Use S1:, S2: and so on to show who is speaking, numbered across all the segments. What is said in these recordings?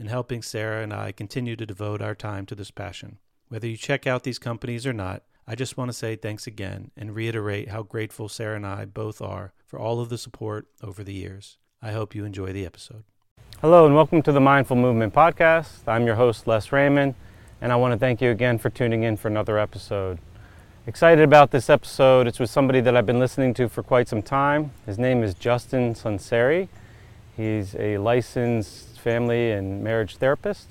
S1: and helping Sara and I continue to devote our time to this passion. Whether you check out these companies or not, I just want to say thanks again and reiterate how grateful Sara and I both are for all of the support over the years. I hope you enjoy the episode. Hello, and welcome to the Mindful Movement Podcast. I'm your host, Les Raymond, and I want to thank you again for tuning in for another episode. Excited about this episode. It's with somebody that I've been listening to for quite some time. His name is Justin Sunseri. He's a licensed family and marriage therapist,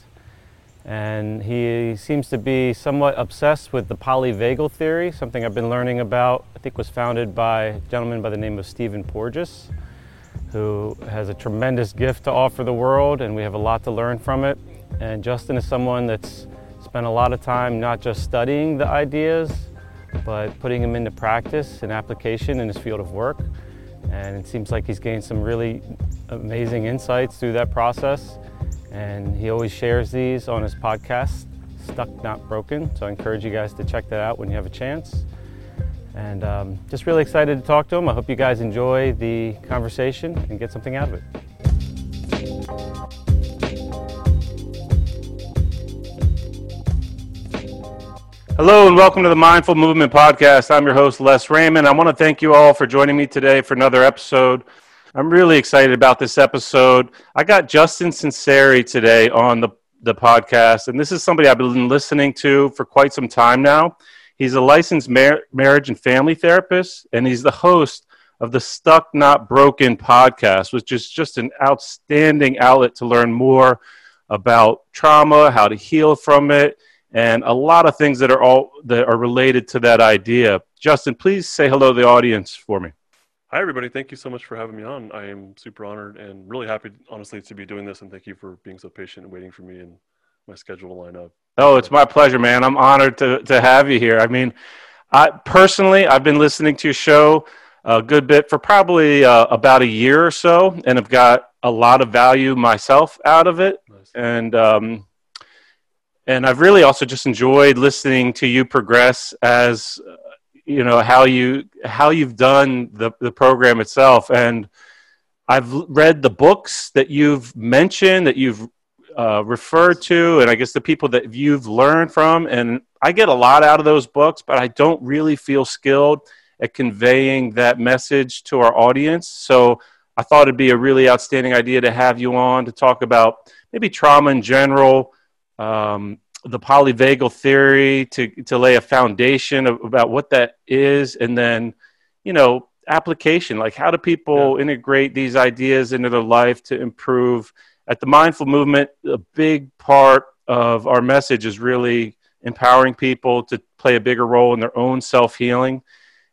S1: and he seems to be somewhat obsessed with the polyvagal theory, something I've been learning about. I think was founded by a gentleman by the name of Stephen Porges who has a tremendous gift to offer the world, and we have a lot to learn from it. And Justin is someone that's spent a lot of time not just studying the ideas, but putting them into practice and application in his field of work. And it seems like he's gained some really amazing insights through that process. And he always shares these on his podcast, Stuck Not Broken. So I encourage you guys to check that out when you have a chance. And um, just really excited to talk to him. I hope you guys enjoy the conversation and get something out of it. Hello and welcome to the Mindful Movement Podcast. I'm your host, Les Raymond. I want to thank you all for joining me today for another episode. I'm really excited about this episode. I got Justin Sunseri today on the, the podcast, and this is somebody I've been listening to for quite some time now. He's a licensed mar- marriage and family therapist, and he's the host of the Stuck Not Broken podcast, which is just an outstanding outlet to learn more about trauma, how to heal from it, and a lot of things that are all that are related to that idea. Justin, please say hello to the audience for me.
S2: Hi, everybody. Thank you so much for having me on. I am super honored and really happy, honestly, to be doing this. And thank you for being so patient and waiting for me and my schedule to line up.
S1: Oh, it's my pleasure, man. I'm honored to, to have you here. I mean, I personally, I've been listening to your show a good bit for probably uh, about a year or so, and have got a lot of value myself out of it. Nice. And um, and I've really also just enjoyed listening to you progress as uh, you know how you how you've done the the program itself and. I've read the books that you've mentioned, that you've uh, refer to, and I guess the people that you've learned from. And I get a lot out of those books, but I don't really feel skilled at conveying that message to our audience. So I thought it'd be a really outstanding idea to have you on to talk about maybe trauma in general, um, the polyvagal theory, to, to lay a foundation of, about what that is, and then, you know, application like how do people yeah. integrate these ideas into their life to improve at the mindful movement, a big part of our message is really empowering people to play a bigger role in their own self healing.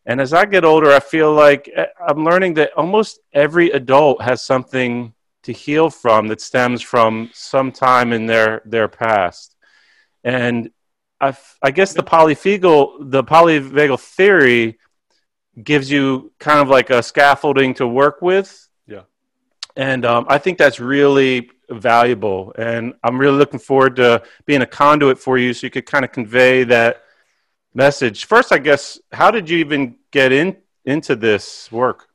S1: And as I get older, I feel like eh, I'm learning that almost every adult has something to heal from that stems from some time in their, their past. And I, I guess the polyvagal, the polyvagal theory gives you kind of like a scaffolding to work with yeah and um, I think that's really valuable. And I'm really looking forward to being a conduit for you so you could kind of convey that message. First, I guess, how did you even get in into this work?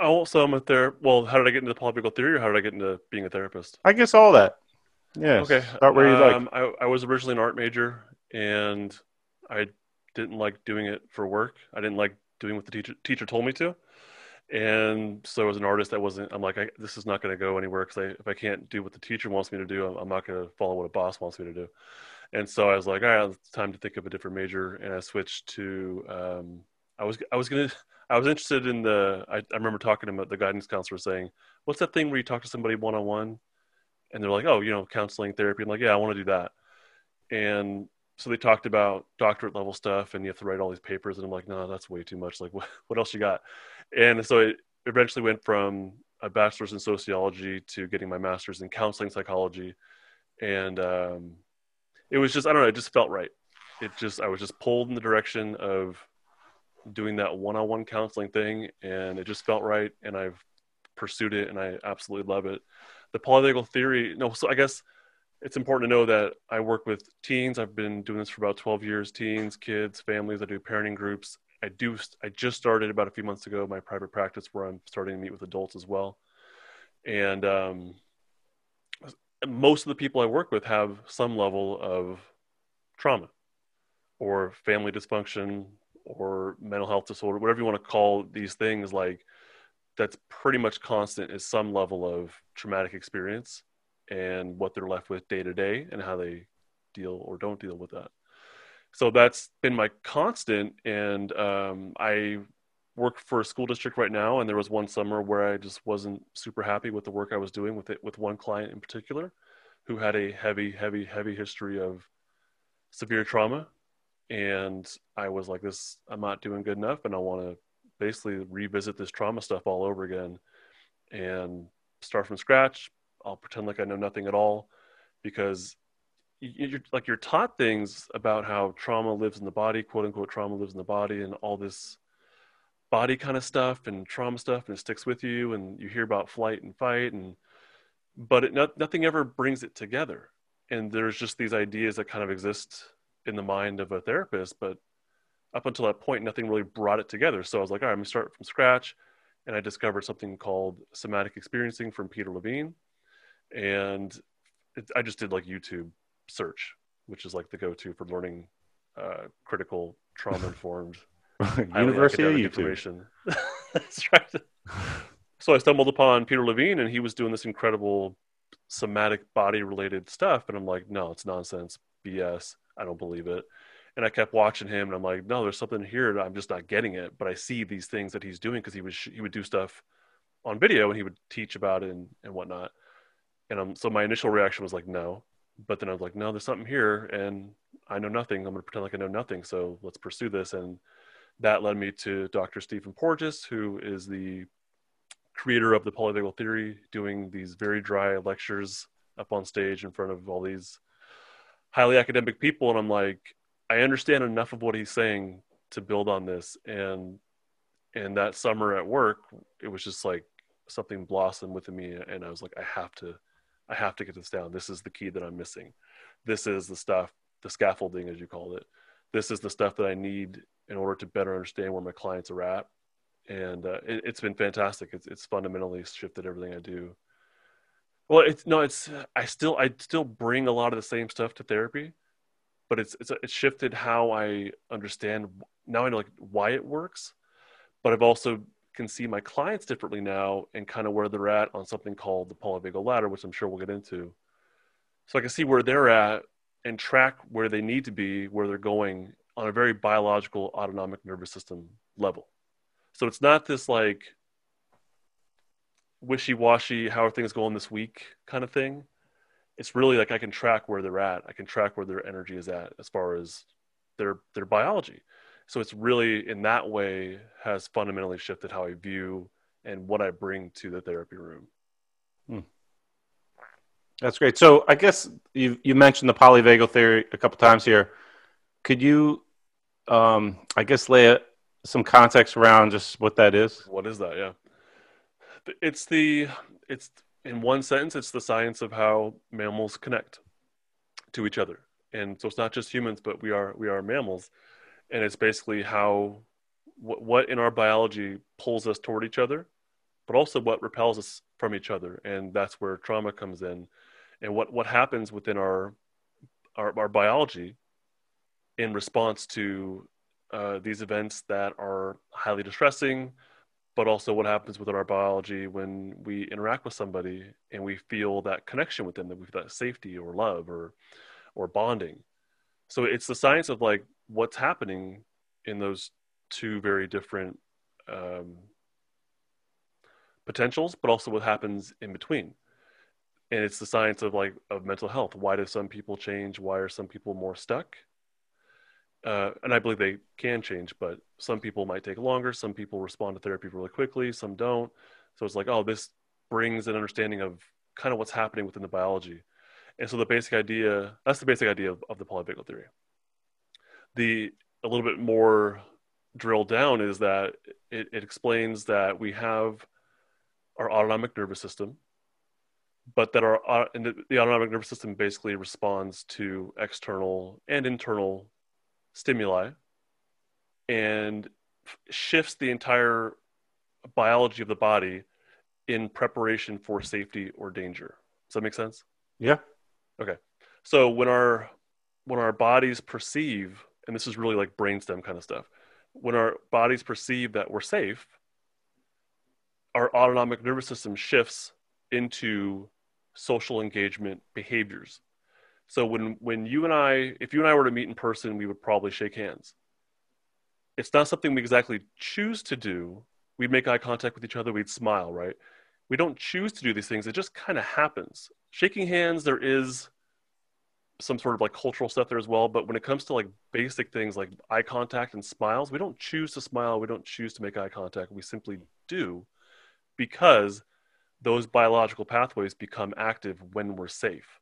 S2: Also, I'm a therapist. Well, how did I get into polyvagal theory, or how did I get into being a therapist?
S1: I guess all that. Yeah.
S2: Okay.
S1: Start where you um,
S2: like. I, I was originally an art major, and I didn't like doing it for work. I didn't like doing what the teacher teacher told me to and so as an artist, I wasn't. I'm like, I, this is not going to go anywhere because if I can't do what the teacher wants me to do, I'm, I'm not going to follow what a boss wants me to do. And so I was like, all right, it's time to think of a different major, and I switched to. Um, I was I was gonna I was interested in the. I, I remember talking to the guidance counselor saying, "What's that thing where you talk to somebody one on one?" And they're like, "Oh, you know, counseling therapy." I'm like, "Yeah, I want to do that." And so they talked about doctorate level stuff, and you have to write all these papers. And I'm like, "No, that's way too much. Like, what what else you got?" And so it eventually went from a bachelor's in sociology to getting my master's in counseling psychology, and um, it was just I don't know, it just felt right. It just I was just pulled in the direction of doing that one-on-one counseling thing, and it just felt right, and I've pursued it, and I absolutely love it. The polyvagal theory, no, so I guess it's important to know that I work with teens. I've been doing this for about 12 years. Teens, kids, families. I do parenting groups. I do. I just started about a few months ago my private practice where I'm starting to meet with adults as well, and um, most of the people I work with have some level of trauma or family dysfunction or mental health disorder, whatever you want to call these things. Like that's pretty much constant is some level of traumatic experience and what they're left with day to day and how they deal or don't deal with that so that's been my constant and um, i work for a school district right now and there was one summer where i just wasn't super happy with the work i was doing with it with one client in particular who had a heavy heavy heavy history of severe trauma and i was like this i'm not doing good enough and i want to basically revisit this trauma stuff all over again and start from scratch. I'll pretend like i know nothing at all because you're like you're taught things about how trauma lives in the body, quote unquote trauma lives in the body, and all this body kind of stuff and trauma stuff, and it sticks with you, and you hear about flight and fight, and but it, not, nothing ever brings it together, and there's just these ideas that kind of exist in the mind of a therapist, but up until that point, nothing really brought it together. So I was like, all right, I'm gonna start from scratch, and I discovered something called somatic experiencing from Peter Levine, and it, I just did like YouTube search, which is like the go-to for learning uh, critical trauma-informed
S3: University of information.
S2: That's right. So I stumbled upon Peter Levine, and he was doing this incredible somatic body-related stuff, and I'm like, no, it's nonsense, BS. I don't believe it. And I kept watching him, and I'm like, no, there's something here. I'm just not getting it. But I see these things that he's doing because he was he would do stuff on video, and he would teach about it and, and whatnot. And um, so my initial reaction was like, no but then I was like, no, there's something here, and I know nothing. I'm going to pretend like I know nothing. So let's pursue this. And that led me to Dr. Stephen Porges, who is the creator of the polyvagal theory, doing these very dry lectures up on stage in front of all these highly academic people. And I'm like, I understand enough of what he's saying to build on this. And and that summer at work, it was just like something blossomed within me, and I was like, I have to I have to get this down. This is the key that I'm missing. This is the stuff, the scaffolding, as you called it. This is the stuff that I need in order to better understand where my clients are at. And uh, it, has been fantastic. It's, it's fundamentally shifted everything I do. Well, it's no, it's I still I still bring a lot of the same stuff to therapy, but it's it's it's shifted how I understand. Now I know like why it works, but I've also can see my clients differently now and kind of where they're at on something called the polyvagal ladder, which I'm sure we'll get into. So I can see where they're at and track where they need to be, where they're going on a very biological autonomic nervous system level. So it's not this like wishy-washy, how are things going this week kind of thing. It's really like I can track where they're at. I can track where their energy is at as far as their their biology so it's really in that way has fundamentally shifted how i view and what i bring to the therapy room hmm.
S3: that's great so i guess you you mentioned the polyvagal theory a couple times here could you um, i guess lay a, some context around just what that is
S2: what is that yeah it's the it's in one sentence it's the science of how mammals connect to each other. And so it's not just humans but we are we are mammals. And it's basically how what, what in our biology pulls us toward each other but also what repels us from each other. And that's where trauma comes in. And what what happens within our our, our biology in response to uh, these events that are highly distressing but also what happens within our biology when we interact with somebody and we feel that connection with them that we feel that safety or love or or bonding So it's the science of like what's happening in those two very different um, potentials, but also what happens in between. And it's the science of like of mental health. Why do some people change? Why are some people more stuck? Uh, and I believe they can change, but some people might take longer. Some people respond to therapy really quickly. Some don't. So it's like, oh, this brings an understanding of kind of what's happening within the biology. And so the basic idea, that's the basic idea of, of the polyvagal theory. The a little bit more drilled down is that it, it explains that we have our autonomic nervous system, but that our uh, the, the autonomic nervous system basically responds to external and internal stimuli and shifts the entire biology of the body in preparation for safety or danger. Does that make sense?
S3: Yeah.
S2: Okay. So when our when our bodies perceive, and this is really like brainstem kind of stuff, when our bodies perceive that we're safe, our autonomic nervous system shifts into social engagement behaviors. So when when you and I, if you and I were to meet in person, we would probably shake hands. It's not something we exactly choose to do. We'd make eye contact with each other, we'd smile, right? We don't choose to do these things. It just kind of happens. Shaking hands, there is some sort of like cultural stuff there as well. But when it comes to like basic things like eye contact and smiles, we don't choose to smile. We don't choose to make eye contact. We simply do because those biological pathways become active when we're safe.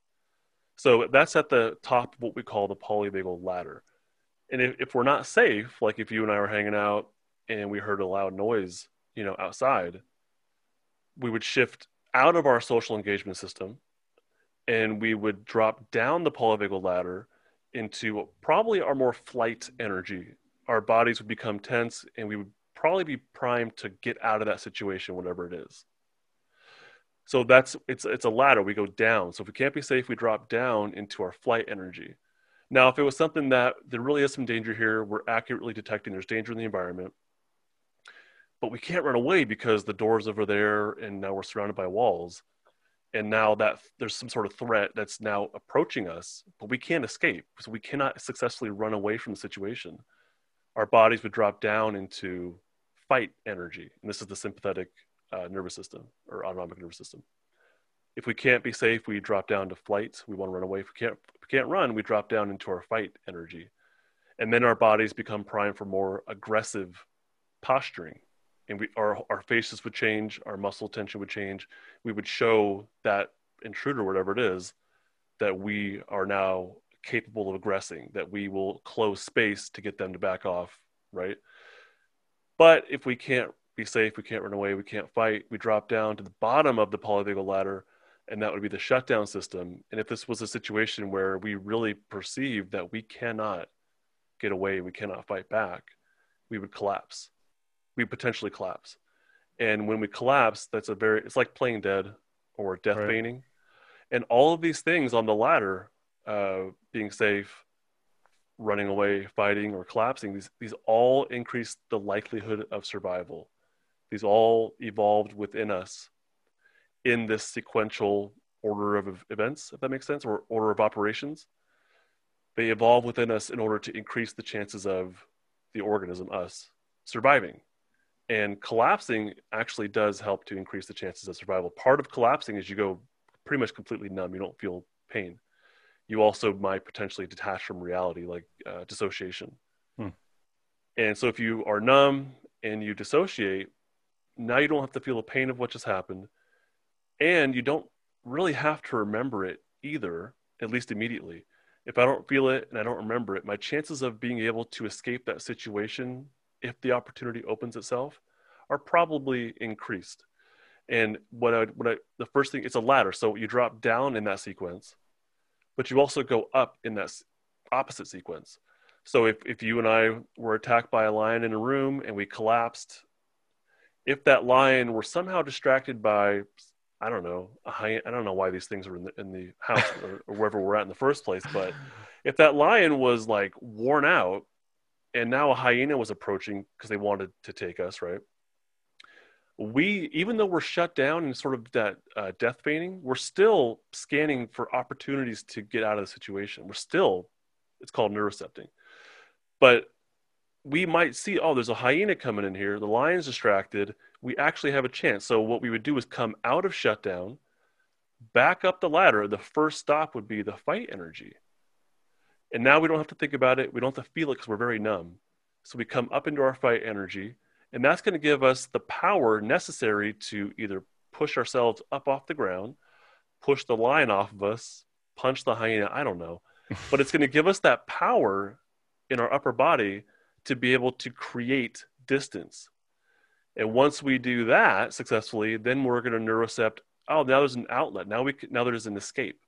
S2: So that's at the top of what we call the polyvagal ladder. And if, if we're not safe, like if you and I were hanging out and we heard a loud noise, you know, outside, we would shift out of our social engagement system and we would drop down the polyvagal ladder into probably our more flight energy. Our bodies would become tense and we would probably be primed to get out of that situation, whatever it is. So that's it's it's a ladder. We go down. So if we can't be safe, we drop down into our flight energy. Now, if it was something that there really is some danger here, we're accurately detecting there's danger in the environment, but we can't run away because the door's over there and now we're surrounded by walls and now that there's some sort of threat that's now approaching us but we can't escape so we cannot successfully run away from the situation our bodies would drop down into fight energy and this is the sympathetic uh, nervous system or autonomic nervous system. If we can't be safe we drop down to flight. We want to run away. If we can't if we can't run we drop down into our fight energy. And then our bodies become primed for more aggressive posturing. And we our, our faces would change our muscle tension would change. We would show that intruder whatever it is that we are now capable of aggressing that we will close space to get them to back off right? But if we can't be safe we can't run away we can't fight we drop down to the bottom of the polyvagal ladder and that would be the shutdown system and if this was a situation where we really perceive that we cannot get away we cannot fight back we would collapse we potentially collapse. And when we collapse, that's a very it's like playing dead or death right. feigning. And all of these things on the ladder, uh, being safe, running away, fighting, or collapsing, these these all increase the likelihood of survival. These all evolved within us in this sequential order of events, if that makes sense, or order of operations. They evolve within us in order to increase the chances of the organism, us, surviving. And collapsing actually does help to increase the chances of survival. Part of collapsing is you go pretty much completely numb. You don't feel pain. You also might potentially detach from reality like uh, dissociation. Hmm. and so if you are numb and you dissociate now you don't have to feel the pain of what just happened and you don't really have to remember it either at least immediately if i don't feel it and i don't remember it my chances of being able to escape that situation if the opportunity opens itself are probably increased. And what I, what I, the first thing, it's a ladder. So you drop down in that sequence, but you also go up in that opposite sequence. So if, if you and I were attacked by a lion in a room and we collapsed, if that lion were somehow distracted by, I don't know, a high, I don't know why these things are in the, in the house or, or wherever we're at in the first place, but if that lion was like worn out and now a hyena was approaching because they wanted to take us, right? We, even though we're shut down in sort of that uh, death feigning, we're still scanning for opportunities to get out of the situation. We're still it's called neurocepting. But we might see, oh, there's a hyena coming in here. The lion's distracted. We actually have a chance. So what we would do is come out of shutdown, back up the ladder. The first stop would be the fight energy. And now we don't have to think about it. We don't have to feel it because we're very numb. So we come up into our fight energy, and that's going to give us the power necessary to either push ourselves up off the ground, push the lion off of us, punch the hyena, I don't know. but it's going to give us that power in our upper body to be able to create distance. And once we do that successfully, then we're going to neurocept. Oh, now there's an outlet. Now we can, now there's an escape,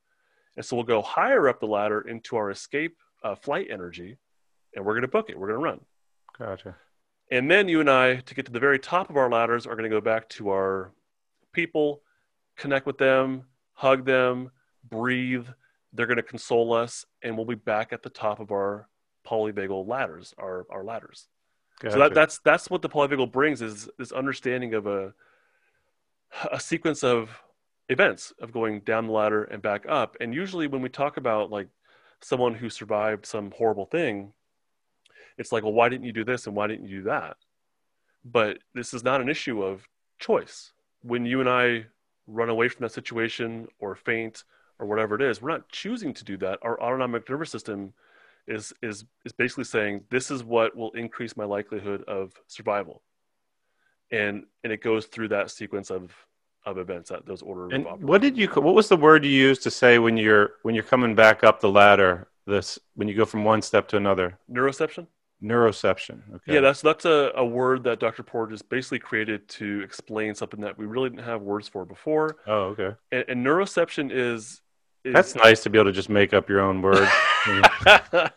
S2: and so we'll go higher up the ladder into our escape uh, flight energy, and we're going to book it. We're going to run.
S3: Gotcha.
S2: And then you and I, to get to the very top of our ladders, are going to go back to our people, connect with them, hug them, breathe. They're going to console us, and we'll be back at the top of our polyvagal ladders, our, our ladders. Gotcha. So that, that's that's what the polyvagal brings is this understanding of a a sequence of events of going down the ladder and back up. And usually when we talk about like someone who survived some horrible thing, it's like, well, why didn't you do this and why didn't you do that? But this is not an issue of choice. When you and I run away from that situation or faint or whatever it is, we're not choosing to do that. Our autonomic nervous system is is is basically saying this is what will increase my likelihood of survival. And and it goes through that sequence of of events that those order
S3: and what did you what was the word you used to say when you're when you're coming back up the ladder this when you go from one step to another?
S2: Neuroception?
S3: Neuroception
S2: okay. Yeah that's that's a, a word that dr porges basically created to explain something that we really didn't have words for before.
S3: Oh okay.
S2: And, and neuroception is,
S3: is that's nice to be able to just make up your own words.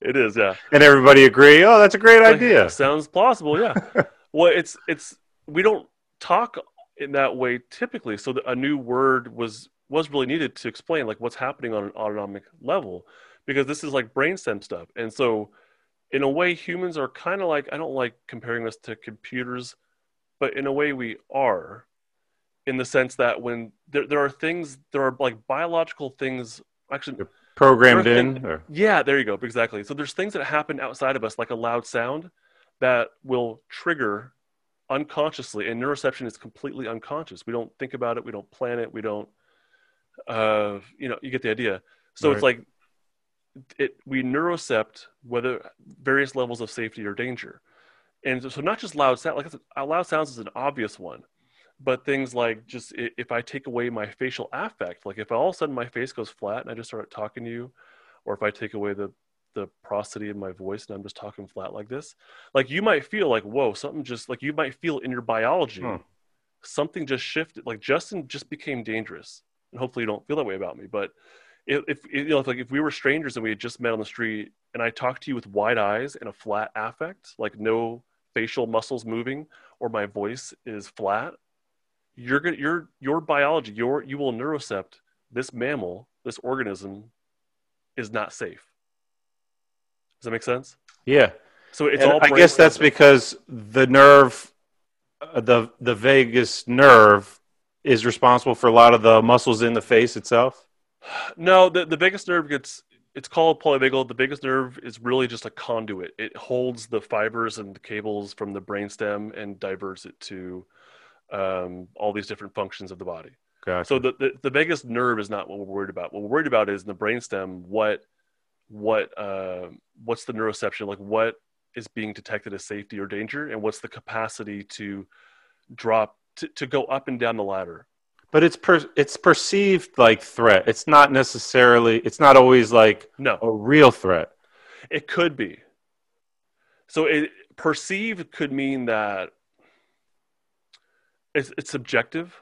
S2: It is yeah.
S3: And everybody agree oh that's a great idea.
S2: sounds plausible yeah. Well it's it's we don't talk in that way typically so a new word was was really needed to explain like what's happening on an autonomic level because this is like brainstem stuff. And so in a way humans are kind of like i don't like comparing us to computers but in a way we are in the sense that when there, there are things there are like biological things actually You're
S3: programmed in or?
S2: yeah there you go exactly. So there's things that happen outside of us like a loud sound that will trigger unconsciously and neuroception is completely unconscious. We don't think about it we don't plan it we don't uh you know you get the idea. So right. it's like it we neurocept whether various levels of safety or danger. And so not just loud sound like a loud sounds is an obvious one but things like just if i take away my facial affect like if all of a sudden my face goes flat and i just start talking to you or if i take away the the prosody of my voice and I'm just talking flat like this, like you might feel like, whoa, something just like you might feel in your biology, hmm. something just shifted. Like Justin just became dangerous. And hopefully you don't feel that way about me. But if, if you know, if, like if we were strangers and we had just met on the street and I talked to you with wide eyes and a flat affect, like no facial muscles moving, or my voice is flat, you're gonna your your biology, your you will neurocept this mammal, this organism is not safe does that make sense?
S3: Yeah.
S2: So it's and all.
S3: I guess that's because the nerve, uh, the the vagus nerve, is responsible for a lot of the muscles in the face itself.
S2: No, the the vagus nerve gets. It's called polyvagal. The vagus nerve is really just a conduit. It holds the fibers and the cables from the brainstem and diverts it to um, all these different functions of the body.
S3: Gotcha.
S2: So the, the, the vagus nerve is not what we're worried about. What we're worried about is in the brainstem what what uh, what's the neuroception? Like what is being detected as safety or danger? And what's the capacity to drop to, to go up and down the ladder?
S3: But it's per, it's perceived like threat. It's not necessarily it's not always like
S2: no.
S3: a real threat.
S2: It could be. So it perceived could mean that it's, it's subjective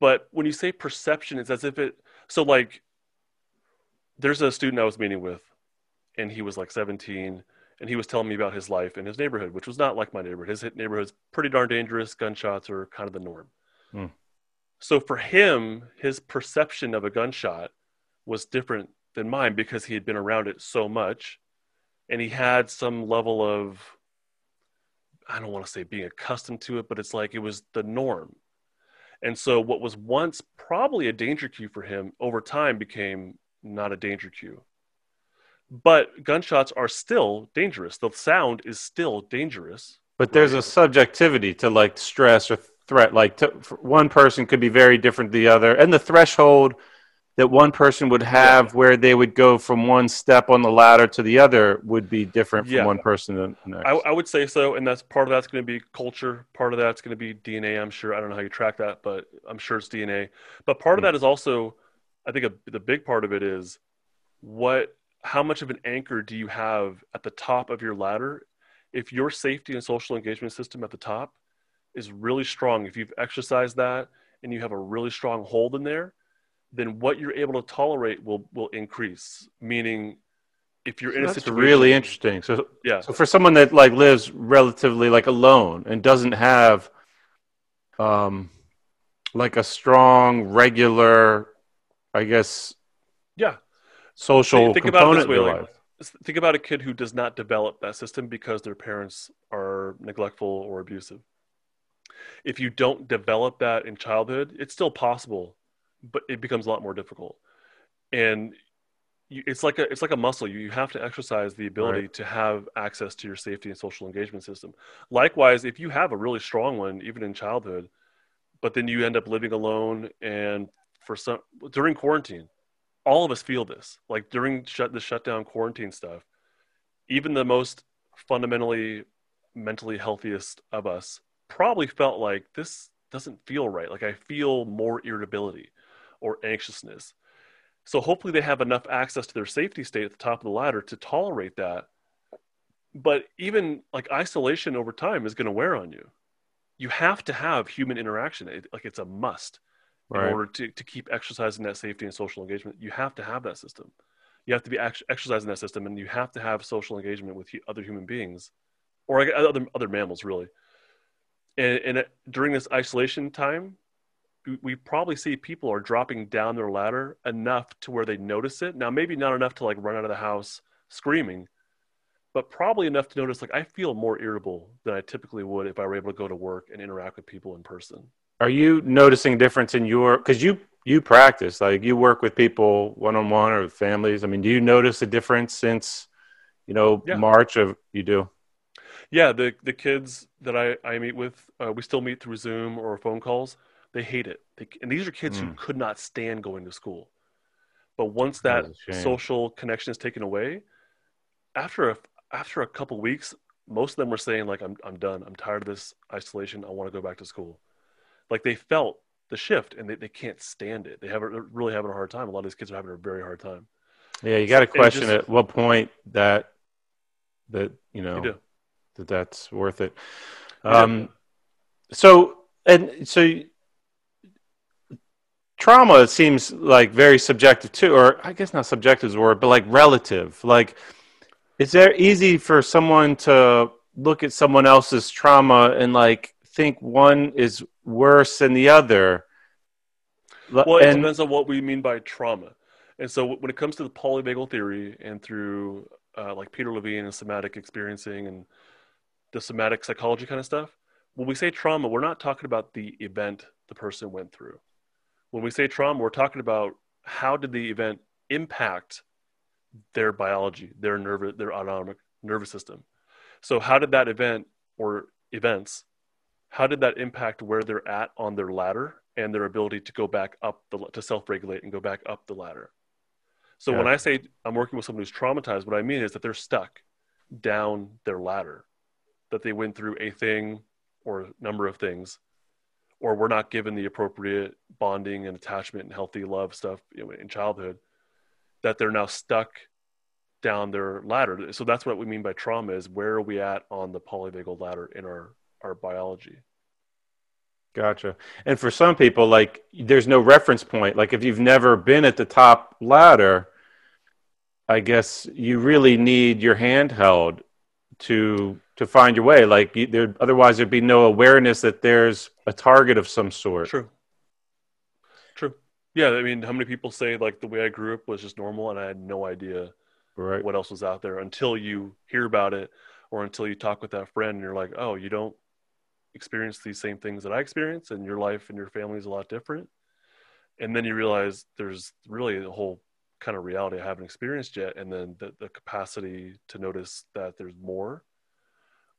S2: but when you say perception it's as if it so like there's a student I was meeting with, and he was like 17, and he was telling me about his life in his neighborhood, which was not like my neighborhood. His neighborhood's pretty darn dangerous. Gunshots are kind of the norm. Hmm. So for him, his perception of a gunshot was different than mine because he had been around it so much, and he had some level of I don't want to say being accustomed to it, but it's like it was the norm. And so what was once probably a danger cue for him over time became not a danger cue. But gunshots are still dangerous. The sound is still dangerous.
S1: But there's a subjectivity to like stress or threat. Like to, one person could be very different than the other, and the threshold that one person would have yeah. where they would go from one step on the ladder to the other would be different from yeah. one person to the next.
S2: I, I, would say so, and that's part of that's going to be culture. Part of that's going to be DNA. I'm sure. I don't know how you track that, but I'm sure it's DNA. But part mm-hmm. of hmm. that is also, I think, a, the big part of it is what, how much of an anchor do you have at the top of your ladder? If your safety and social engagement system at the top is really strong, if you've exercised that and you have a really strong hold in there then what you're able to tolerate will will increase. Meaning, if you're so in a situation,
S1: really interesting. So yeah, so for someone that like lives relatively like alone and doesn't have, um, like a strong regular, I guess,
S2: yeah,
S1: social think component about it this way, like,
S2: Think about a kid who does not develop that system because their parents are neglectful or abusive. If you don't develop that in childhood, it's still possible but it becomes a lot more difficult. And you, it's like a it's like a muscle. You, you have to exercise the ability right. to have access to your safety and social engagement system. Likewise, if you have a really strong one, even in childhood, but then you end up living alone and for some during quarantine, all of us feel this. Like during shut the shutdown quarantine stuff, even the most fundamentally mentally healthiest of us probably felt like this doesn't feel right. Like I feel more irritability or anxiousness. So hopefully they have enough access to their safety state at the top of the ladder to tolerate that. But even like isolation over time is going to wear on you. You have to have human interaction. It, like it's a must right. in order to, to keep exercising that safety and social engagement. You have to have that system. You have to be ex- exercising that system, and you have to have social engagement with other human beings, or other other mammals, really. And, and it, during this isolation time, we probably see people are dropping down their ladder enough to where they notice it. Now, maybe not enough to like run out of the house screaming, but probably enough to notice like I feel more irritable than I typically would if I were able to go to work and interact with people in person.
S1: Are you noticing a difference in your because you you practice like you work with people one on one or with families? I mean, do you notice a difference since you know yeah. March of you do?
S2: Yeah, the the kids that I I meet with, uh, we still meet through Zoom or phone calls they hate it. They, and these are kids mm. who could not stand going to school. But once that social connection is taken away, after a after a couple weeks, most of them were saying like, "I'm I'm done. I'm tired of this isolation. I want to go back to school." Like they felt the shift, and they, they can't stand it. They have they're really having a hard time. A lot of these kids are having a very hard time.
S1: Yeah, you got to question just, at what point that that you know you that that's worth it. Um, so and so trauma seems like very subjective too, or I guess not subjective is the word, but like relative. Like, is there easy for someone to look at someone else's trauma and like think one is worse than the other?
S2: Well, it and, depends on what we mean by trauma. And so, when it comes to the polyvagal theory and through uh, like Peter Levine and somatic experiencing and the somatic psychology kind of stuff, when we say trauma, we're not talking about the event the person went through when we say trauma, we're talking about how did the event impact their biology, their nerve, their autonomic nervous system. So how did that event or events, how did that impact where they're at on their ladder and their ability to go back up the to self-regulate and go back up the ladder? So yeah. when I say I'm working with someone who's traumatized, what I mean is that they're stuck down their ladder, that they went through a thing or a number of things or we're not given the appropriate bonding and attachment and healthy love stuff you know, in childhood that they're now stuck down their ladder. So that's what we mean by trauma is where are we at on the polyvagal ladder in our our biology?
S1: Gotcha. And for some people like there's no reference point. Like if you've never been at the top ladder i guess you really need your hand held to to find your way. Like there, otherwise there'd be no awareness that there's a target of some sort.
S2: True. True. Yeah, I mean, how many people say like the way I grew up was just normal, and I had no idea right. what else was out there until you hear about it, or until you talk with that friend, and you're like, oh, you don't experience these same things that I experience, and your life and your family is a lot different. And then you realize there's really a whole kind of reality I haven't experienced yet. And then the, the capacity to notice that there's more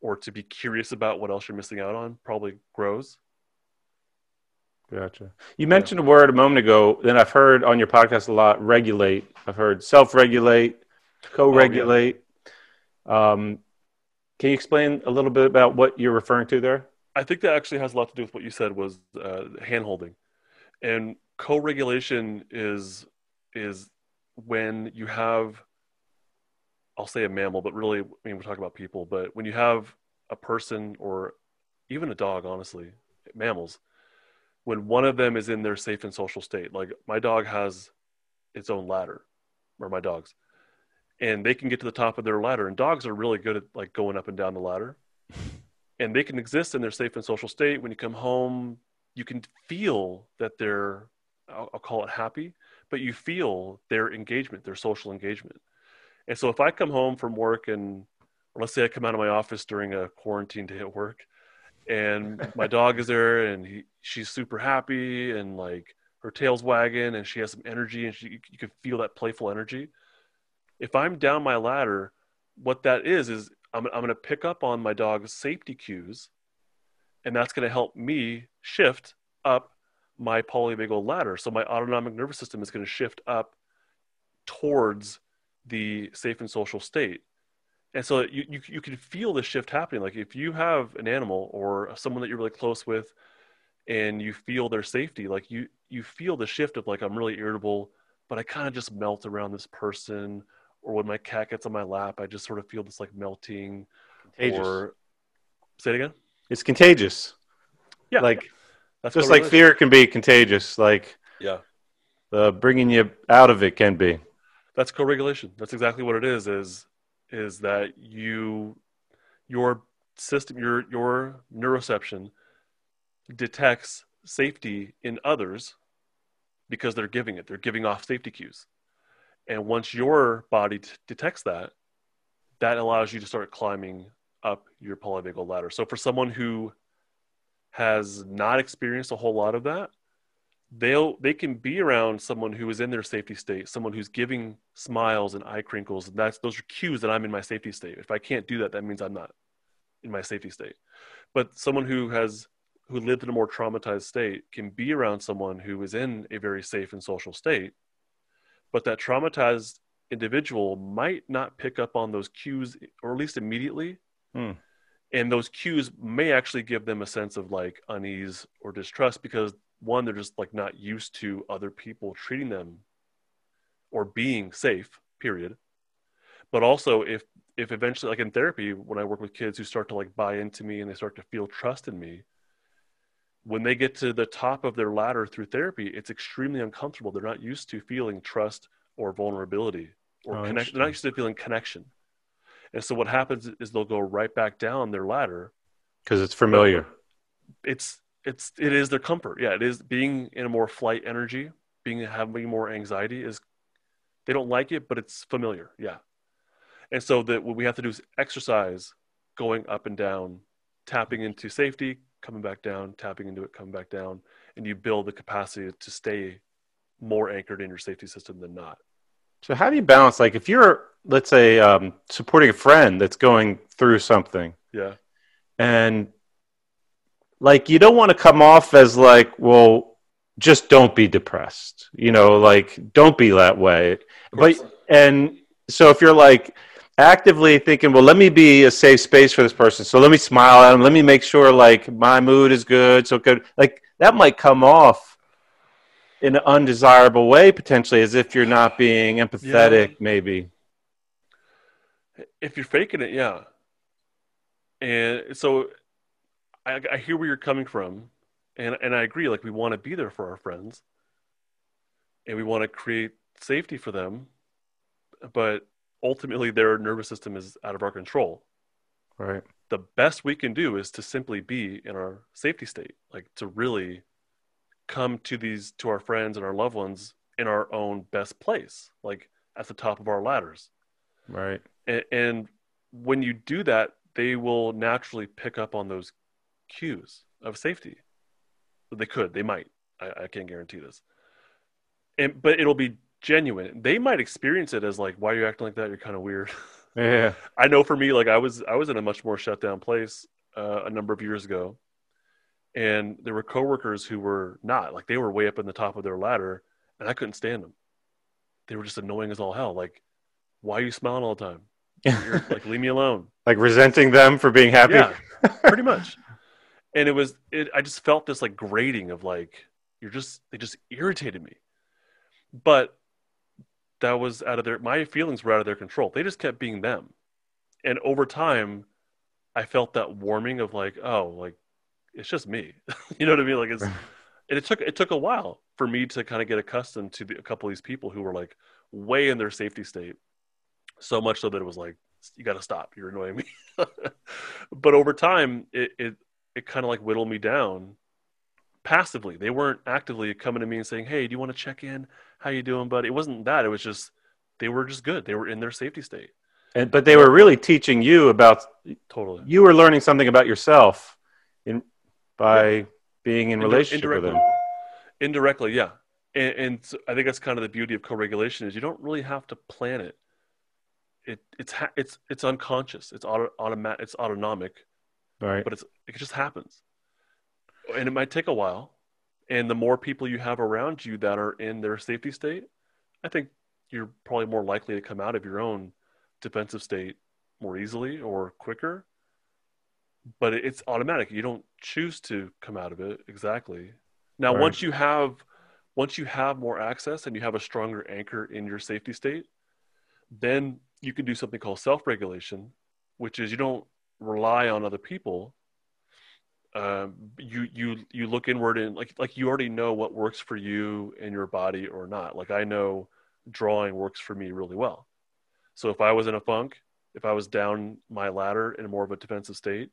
S2: or to be curious about what else you're missing out on probably grows.
S1: Gotcha. You mentioned a word a moment ago that I've heard on your podcast a lot regulate. I've heard self regulate, co regulate. Oh, yeah. um, can you explain a little bit about what you're referring to there?
S2: I think that actually has a lot to do with what you said was uh, hand holding. And co regulation is is when you have I'll say a mammal, but really, I mean, we're talking about people. But when you have a person or even a dog, honestly, mammals, when one of them is in their safe and social state, like my dog has its own ladder, or my dogs, and they can get to the top of their ladder. And dogs are really good at like going up and down the ladder, and they can exist in their safe and social state. When you come home, you can feel that they're, I'll, I'll call it happy, but you feel their engagement, their social engagement and so if I come home from work and let's say I come out of my office during a quarantine day at work and my dog is there and he, she's super happy and like her tail's wagging and she has some energy and she, you can feel that playful energy. If I'm down my ladder, what that is, is I'm, I'm going to pick up on my dog's safety cues and that's going to help me shift up my polyvagal ladder. So my autonomic nervous system is going to shift up towards the safe and social state. And so you, you, you can feel the shift happening. Like if you have an animal or someone that you're really close with and you feel their safety like you you feel the shift of like i'm really irritable but i kind of just melt around this person. Or when my cat gets on my lap i just sort of feel this like melting. Contagious. or say it again?
S1: It's contagious.
S2: Yeah.
S1: Like that's just like fear can be contagious. Like
S2: yeah.
S1: the bringing you out of it can be
S2: that's co-regulation. That's exactly what it is is is that you your system your your neuroception detects safety in others because they're giving it. They're giving off safety cues. And once your body t- detects that that allows you to start climbing up your polyvagal ladder. So for someone who has not experienced a whole lot of that they'll they can be around someone who is in their safety state someone who's giving smiles and eye crinkles. And that's those are cues that i'm in my safety state. If i can't do that that means i'm not in my safety state. But someone who has who lived in a more traumatized state can be around someone who is in a very safe and social state. But that traumatized individual might not pick up on those cues or at least immediately. Hmm. and those cues may actually give them a sense of like unease or distrust because one they're just like not used to other people treating them or being safe period. But also if if eventually like in therapy when i work with kids who start to like buy into me and they start to feel trust in me when they get to the top of their ladder through therapy it's extremely uncomfortable. They're not used to feeling trust or vulnerability or oh, connection. They're not used to feeling connection. And so what happens is they'll go right back down their ladder.
S1: Because it's familiar.
S2: It's it's it is their comfort. Yeah, it is being in a more flight energy, being having more anxiety is they don't like it, but it's familiar. Yeah, and so that what we have to do is exercise, going up and down, tapping into safety, coming back down, tapping into it, coming back down, and you build the capacity to stay more anchored in your safety system than not.
S1: So how do you balance? Like if you're, let's say, um, supporting a friend that's going through something,
S2: yeah,
S1: and like you don't want to come off as like well just don't be depressed you know like don't be that way. But and so if you're like actively thinking well let me be a safe space for this person. So let me smile at them let me make sure like my mood is good so good. Like that might come off in an undesirable way potentially as if you're not being empathetic yeah. maybe.
S2: If you're faking it yeah. And so I, I hear where you're coming from, and and I agree. Like we want to be there for our friends, and we want to create safety for them, but ultimately their nervous system is out of our control.
S1: Right.
S2: The best we can do is to simply be in our safety state, like to really come to these to our friends and our loved ones in our own best place, like at the top of our ladders.
S1: Right.
S2: And, and when you do that, they will naturally pick up on those cues of safety. They could, they might. I, I can't guarantee this. And but it'll be genuine. They might experience it as like, why are you acting like that? You're kind of weird.
S1: Yeah.
S2: I know for me, like I was I was in a much more shut down place uh, a number of years ago, and there were coworkers who were not like they were way up in the top of their ladder, and I couldn't stand them. They were just annoying as all hell. Like, why are you smiling all the time? Like, leave me alone.
S1: like resenting them for being happy.
S2: Yeah, pretty much. And it was it. I just felt this like grating of like you're just they just irritated me, but that was out of their my feelings were out of their control. They just kept being them, and over time, I felt that warming of like oh like it's just me, you know what I mean? Like it's and it took it took a while for me to kind of get accustomed to the, a couple of these people who were like way in their safety state, so much so that it was like you got to stop, you're annoying me. but over time, it it, it kind of like whittled me down passively. They weren't actively coming to me and saying, "Hey, do you want to check in? How you doing, buddy?" It wasn't that. It was just they were just good. They were in their safety state.
S1: And but they were really teaching you about
S2: Totally.
S1: you were learning something about yourself in by being in
S2: Indi-
S1: relationship with them.
S2: Indirectly, yeah. And, and so I think that's kind of the beauty of co-regulation is you don't really have to plan it. It it's ha- it's it's unconscious. It's auto automatic. It's autonomic.
S1: Right.
S2: but it's it just happens. And it might take a while. And the more people you have around you that are in their safety state i think you're probably more likely to come out of your own defensive state more easily or quicker. But it's automatic. You don't choose to come out of it exactly. Now
S1: Right.
S2: once you have once you have more access and you have a stronger anchor in your safety state then you can do something called self-regulation which is you don't rely on other people um, you you you look inward and like like you already know what works for you and your body or not like i know drawing works for me really well so if i was in a funk if i was down my ladder in more of a defensive state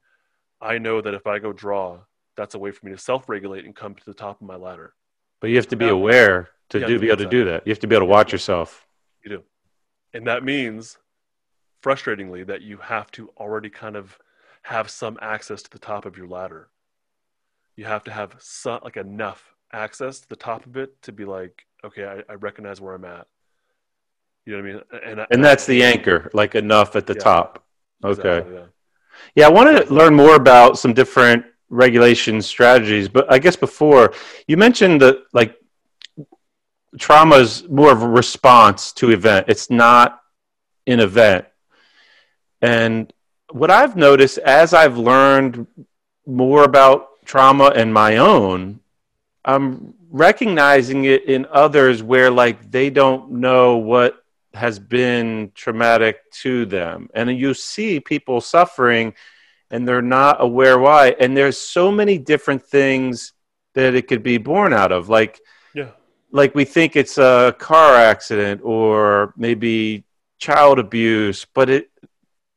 S2: i know that if i go draw that's a way for me to self-regulate and come to the top of my ladder
S1: But you have to be aware to do
S2: to
S1: be
S2: be
S1: able to do that. You have to be able to watch yourself.
S2: You do. And that means, frustratingly, that you have to already kind of have some access to the top of your ladder. You have to have some, like enough access to the top of it to be like, okay, I, I recognize where I'm at. You know what I mean? And, I-
S1: And that's the anchor, like enough at the
S2: Yeah.
S1: top. Okay.
S2: Exactly, yeah.
S1: Yeah, I want to learn more about some different regulation strategies, but I guess before you mentioned that like trauma is more of a response to event. It's not an event. And what I've noticed as I've learned more about trauma and my own, I'm recognizing it in others where like they don't know what has been traumatic to them. And you see people suffering and they're not aware why. And there's so many different things that it could be born out of. Like
S2: Yeah.
S1: like we think it's a car accident or maybe child abuse, but it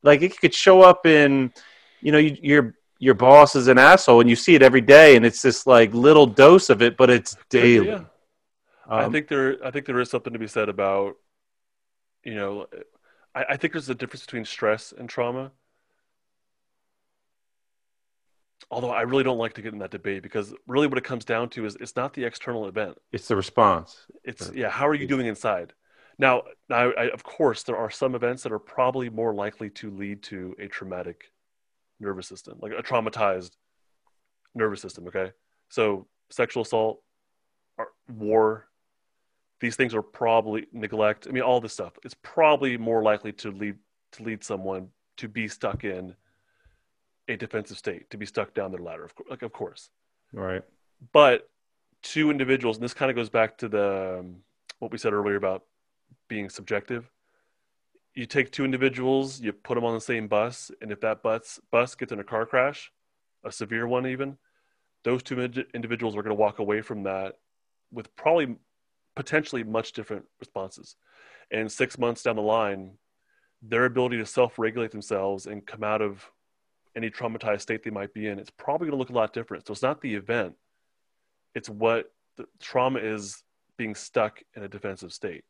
S1: like it could show up in you know you, your your boss is an asshole and you see it every day and it's this like little dose of it, but it's daily.
S2: Yeah. I
S1: Um,
S2: think there, I think there is something to be said about, you know, I, I think there's a difference between stress and trauma. Although I really don't like to get in that debate because really what it comes down to is it's not the external event.
S1: it's the response.
S2: It's yeah, how are you doing inside? Now, now, I, of course, there are some events that are probably more likely to lead to a traumatic nervous system, like a traumatized nervous system. Okay, so sexual assault, war, these things are probably neglect. I mean, all this stuff. It's probably more likely to lead to lead someone to be stuck in a defensive state, to be stuck down their ladder. Of course, like of course
S1: Right.
S2: but two individuals and this kind of goes back to the um, what we said earlier about being subjective. You take two individuals you put them on the same bus and if that bus bus gets in a car crash a severe one even those two individuals are going to walk away from that with probably potentially much different responses. And six months down the line their ability to self-regulate themselves and come out of any traumatized state they might be in it's probably going to look a lot different. So it's not the event it's what the trauma is being stuck in a defensive state.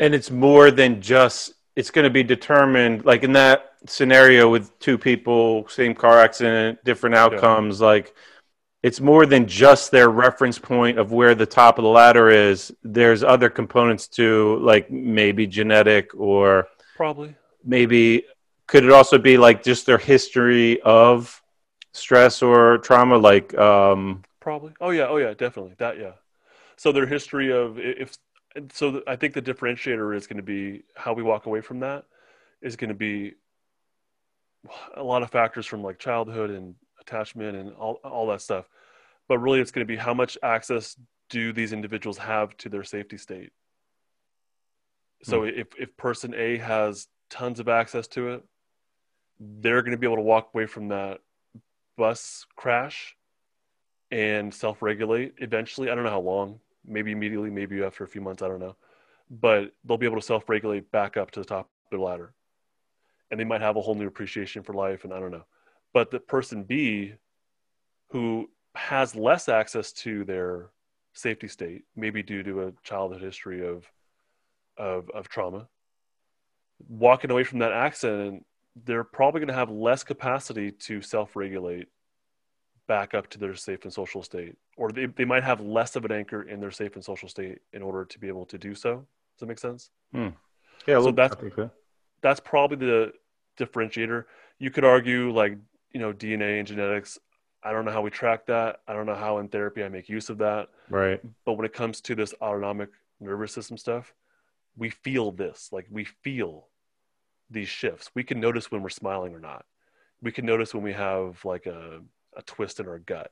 S1: And it's more than just it's going to be determined like in that scenario with two people, same car accident, different outcomes like it's more than just their reference point of where the top of the ladder is. There's other components to, like maybe genetic or
S2: Probably.
S1: maybe could it also be like just their history of stress or trauma, like um,
S2: Probably. Oh yeah. Oh yeah. Definitely. That yeah. So their history of if so I think the differentiator is going to be how we walk away from that is going to be a lot of factors from like childhood and attachment and all all that stuff. But really, it's going to be how much access do these individuals have to their safety state. So hmm. if if person A has tons of access to it, they're going to be able to walk away from that bus crash and self-regulate eventually. I don't know how long. Maybe immediately, maybe after a few months. I don't know, but they'll be able to self-regulate back up to the top of the ladder, and they might have a whole new appreciation for life. And I don't know, but the person B, who has less access to their safety state, maybe due to a childhood history of of, of trauma, walking away from that accident, they're probably going to have less capacity to self-regulate back up to their safe and social state or they, they might have less of an anchor in their safe and social state in order to be able to do so. Does that make sense? Hmm.
S1: Yeah, a little-
S2: that's-
S1: so.
S2: that's probably the differentiator. You could argue like you know dna and genetics i don't know how we track that. I don't know how in therapy i make use of that.
S1: Right.
S2: but when it comes to this autonomic nervous system stuff we feel this. Like we feel these shifts. We can notice when we're smiling or not. We can notice when we have like a, a twist in our gut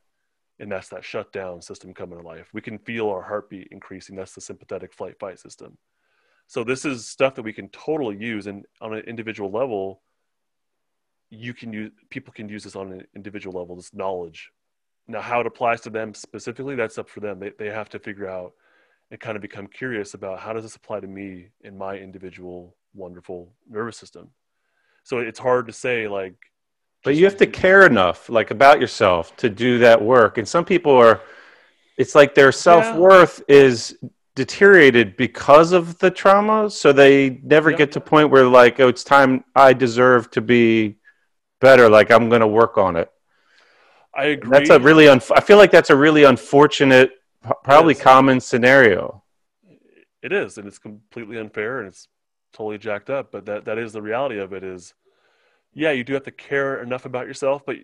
S2: and that's that shutdown system coming to life. We can feel our heartbeat increasing. That's the sympathetic flight fight system. So this is stuff that we can totally use and on an individual level you can use people can use this on an individual level this knowledge. Now how it applies to them specifically that's up for them. They, they have to figure out and kind of become curious about how does this apply to me in my individual wonderful nervous system. So it's hard to say like
S1: But you have to care enough, like about yourself, to do that work. And some people are, it's like their self worth is deteriorated because of the trauma, so they never
S2: Yeah.
S1: get to point where like, oh, it's time I deserve to be better. Like I'm going to work on it.
S2: i agree
S1: That's a really, unf- I feel like that's a really unfortunate, probably common scenario.
S2: it is and it's completely unfair and it's totally jacked up but that that is the reality of it is yeah you do have to care enough about yourself but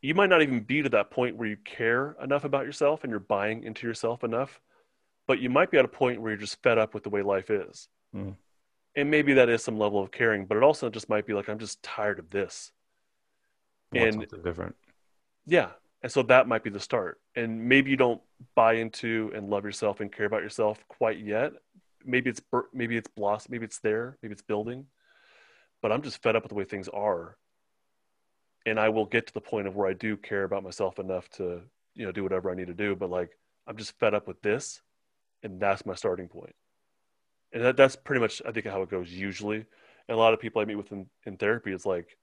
S2: you might not even be to that point where you care enough about yourself and you're buying into yourself enough but you might be at a point where you're just fed up with the way life is
S1: Mm.
S2: and maybe that is some level of caring but it also just might be like i'm just tired of this
S1: Want
S2: And-
S1: something different.
S2: yeah. And so that might be the start. And maybe you don't buy into and love yourself and care about yourself quite yet. Maybe it's maybe it's blossom, maybe it's there, maybe it's building. But I'm just fed up with the way things are. And I will get to the point of where I do care about myself enough to, you know, do whatever I need to do, but like I'm just fed up with this and that's my starting point. And that, that's pretty much I think how it goes usually. And a lot of people I meet with in, in therapy it's like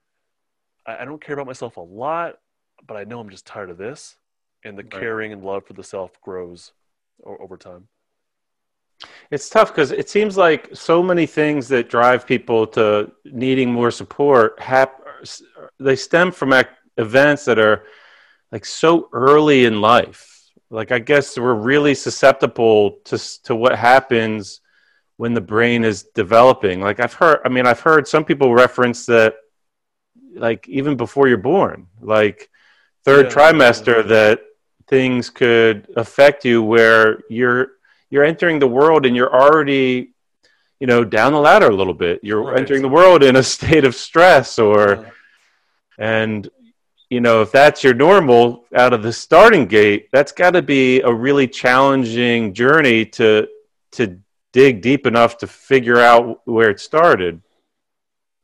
S2: I, I don't care about myself a lot, but I know I'm just tired of this. And the
S1: Right.
S2: caring and love for the self grows o- over time.
S1: It's tough because it seems like so many things that drive people to needing more support hap- they stem from ac- events that are like so early in life. Like I guess we're really susceptible to to what happens when the brain is developing. Like I've heard, I mean, I've heard some people reference that, like even before you're born, like third
S2: Yeah.
S1: trimester, that things could affect you where you're you're entering the world and you're already you know down the ladder a little bit. You're
S2: Right.
S1: entering the world in a state of stress or
S2: Uh,
S1: and you know if that's your normal out of the starting gate that's got to be a really challenging journey to to dig deep enough to figure out where it started.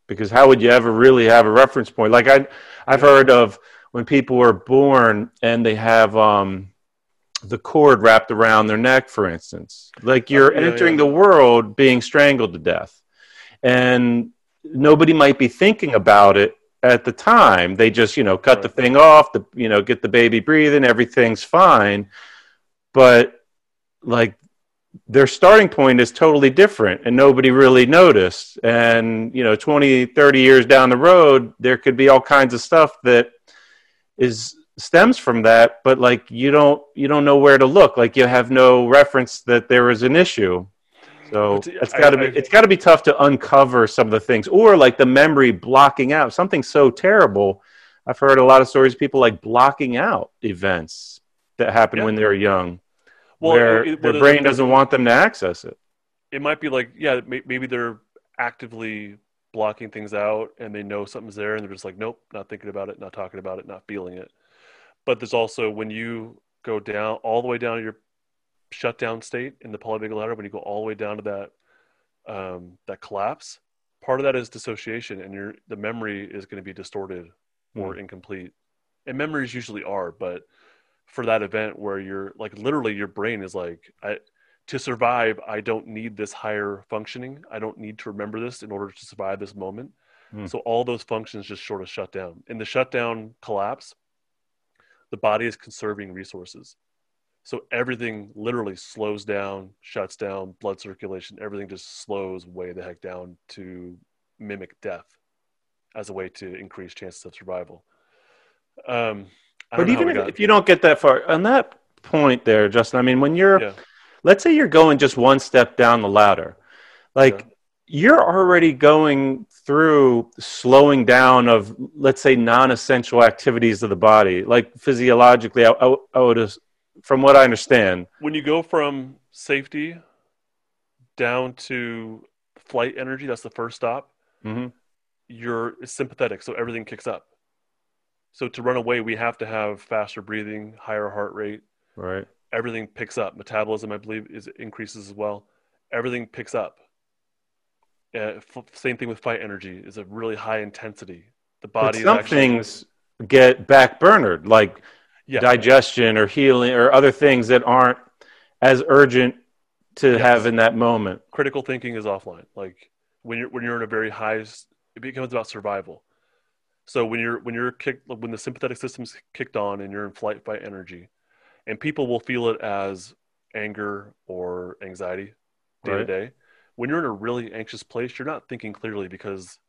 S1: Because how would you ever really have a reference point? Like i i've heard of when people were born and they have um the cord wrapped around their neck for instance. Like you're
S2: Oh, yeah,
S1: entering
S2: yeah.
S1: the world being strangled to death. And nobody might be thinking about it at the time. They just you know cut the thing off the you know get the baby breathing. Everything's fine. But like their starting point is totally different and nobody really noticed. And you know 20 30 years down the road there could be all kinds of stuff that is stems from that, but like you don't you don't know where to look. Like you have no reference that there is an issue. So it's got to be
S2: I-
S1: it's got to be tough to uncover some of the things, or like the memory blocking out something so terrible. I've heard a lot of stories of people like blocking out events that happen
S2: Yeah.
S1: when they're young,
S2: Well,
S1: where
S2: it-
S1: their brain doesn't want them to access it.
S2: it might be like yeah maybe they're actively blocking things out and they know something's there and they're just like nope not thinking about it not talking about it not feeling it but there's also when you go down all the way down to your shutdown state in the polyvagal ladder when you go all the way down to that um, that collapse part of that is dissociation and your the memory is going to be distorted or incomplete and memories usually are but for that event where you're like literally your brain is like i to survive, I don't need this higher functioning. I don't need to remember this in order to survive this moment.
S1: Hmm.
S2: So all those functions just sort of shut down. In the shutdown collapse, the body is conserving resources. So everything literally slows down, shuts down, blood circulation, everything just slows way the heck down to mimic death as a way to increase chances of survival. Um,
S1: But
S2: don't know how
S1: even if,
S2: got-
S1: if you don't get that far on that point there, Justin, I mean, when you're
S2: yeah,
S1: let's say you're going just one step down the ladder like
S2: Yeah.
S1: you're already going through slowing down of let's say non-essential activities of the body like physiologically i, I, I would from what i understand
S2: when you go from safety down to flight energy, that's the first stop.
S1: hmm
S2: You're sympathetic, so everything kicks up. So to run away, we have to have faster breathing, higher heart rate.
S1: right
S2: Everything picks up. Metabolism, I believe, is increases as well. Everything picks up. Uh, f- same thing with fight energy is a really high intensity. The body is
S1: some
S2: actually,
S1: things get backburnered like
S2: yeah,
S1: digestion or healing or other things that aren't as urgent to
S2: Yes.
S1: have in that moment
S2: critical thinking is offline. Like when you're when you're in a very high, it becomes about survival. So when you're when you're kicked when the sympathetic system's kicked on and you're in flight fight energy, and people will feel it as anger or anxiety day to
S1: Right.
S2: day. When you're in a really anxious place, you're not thinking clearly because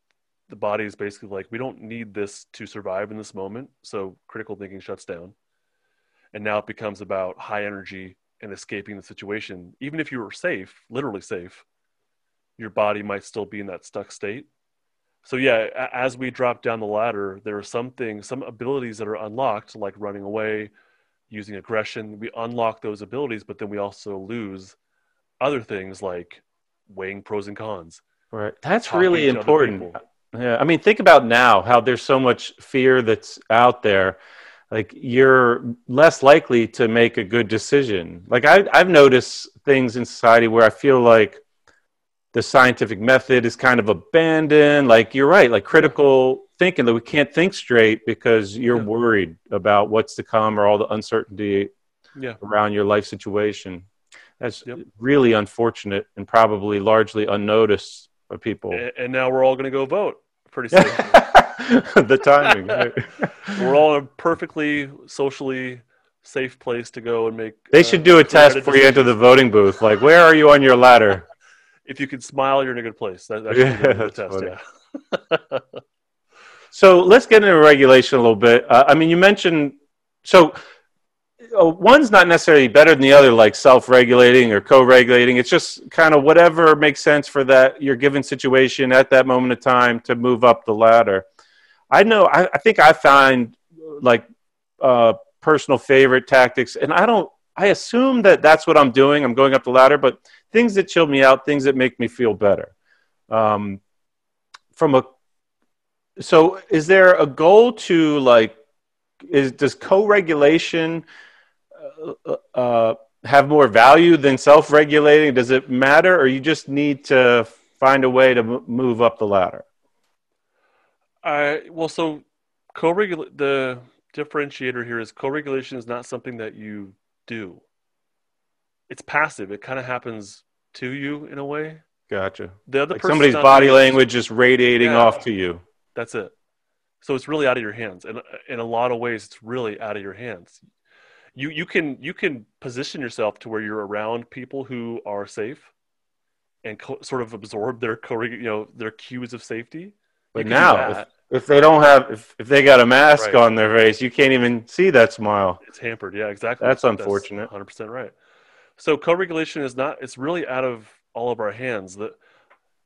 S2: the body is basically like, we don't need this to survive in this moment. So critical thinking shuts down. And now it becomes about high energy and escaping the situation. Even if you were safe, literally safe, your body might still be in that stuck state. So yeah, as we drop down the ladder, there are some things, some abilities that are unlocked, like running away, using aggression. We unlock those abilities, but then we also lose other things like weighing pros and cons.
S1: right that's really important. Yeah, I mean, think about now how there's so much fear that's out there. Like you're less likely to make a good decision. Like I, I've noticed things in society where I feel like the scientific method is kind of abandoned. Like you're right, like critical thinking that we can't think straight because you're
S2: Yeah.
S1: worried about what's to come or all the uncertainty
S2: Yeah.
S1: around your life situation. That's
S2: Yep.
S1: really unfortunate and probably largely unnoticed by people.
S2: And now we're all going to go vote pretty soon.
S1: the timing. right?
S2: we're all in a perfectly socially safe place to go and make.
S1: They
S2: uh,
S1: should do a test before you enter the voting booth. Like, where are you on your ladder?
S2: If you can smile, you're in a good place. That, that
S1: Yeah, that's
S2: test. Yeah.
S1: So let's get into regulation a little bit. Uh, I mean, you mentioned so uh, one's not necessarily better than the other, like self-regulating or co-regulating. It's just kind of whatever makes sense for that your given situation at that moment of time to move up the ladder. I know. I, I think I find like uh, personal favorite tactics, and I don't. I assume that that's what I'm doing. I'm going up the ladder, but things that chill me out, things that make me feel better. Um, from a so is there a goal to like is does co-regulation uh, uh, have more value than self-regulating does it matter or you just need to find a way to m- move up the ladder
S2: I well, so co-regulate the differentiator here is co-regulation is not something that you do. It's passive. It kind of happens to you in a way.
S1: gotcha
S2: The other
S1: like somebody's body
S2: it.
S1: language is radiating
S2: Yeah.
S1: off to you
S2: That's it. So it's really out of your hands, and in a lot of ways, it's really out of your hands. You you can you can position yourself to where you're around people who are safe, and co- sort of absorb their co you know their cues of safety.
S1: but
S2: You can do
S1: now if, if they don't have if, if they got a mask
S2: Right.
S1: on their face, you can't even see that smile.
S2: it's hampered. Yeah, exactly.
S1: That's unfortunate.
S2: Hundred percent right. So co-regulation is not. It's really out of all of our hands. That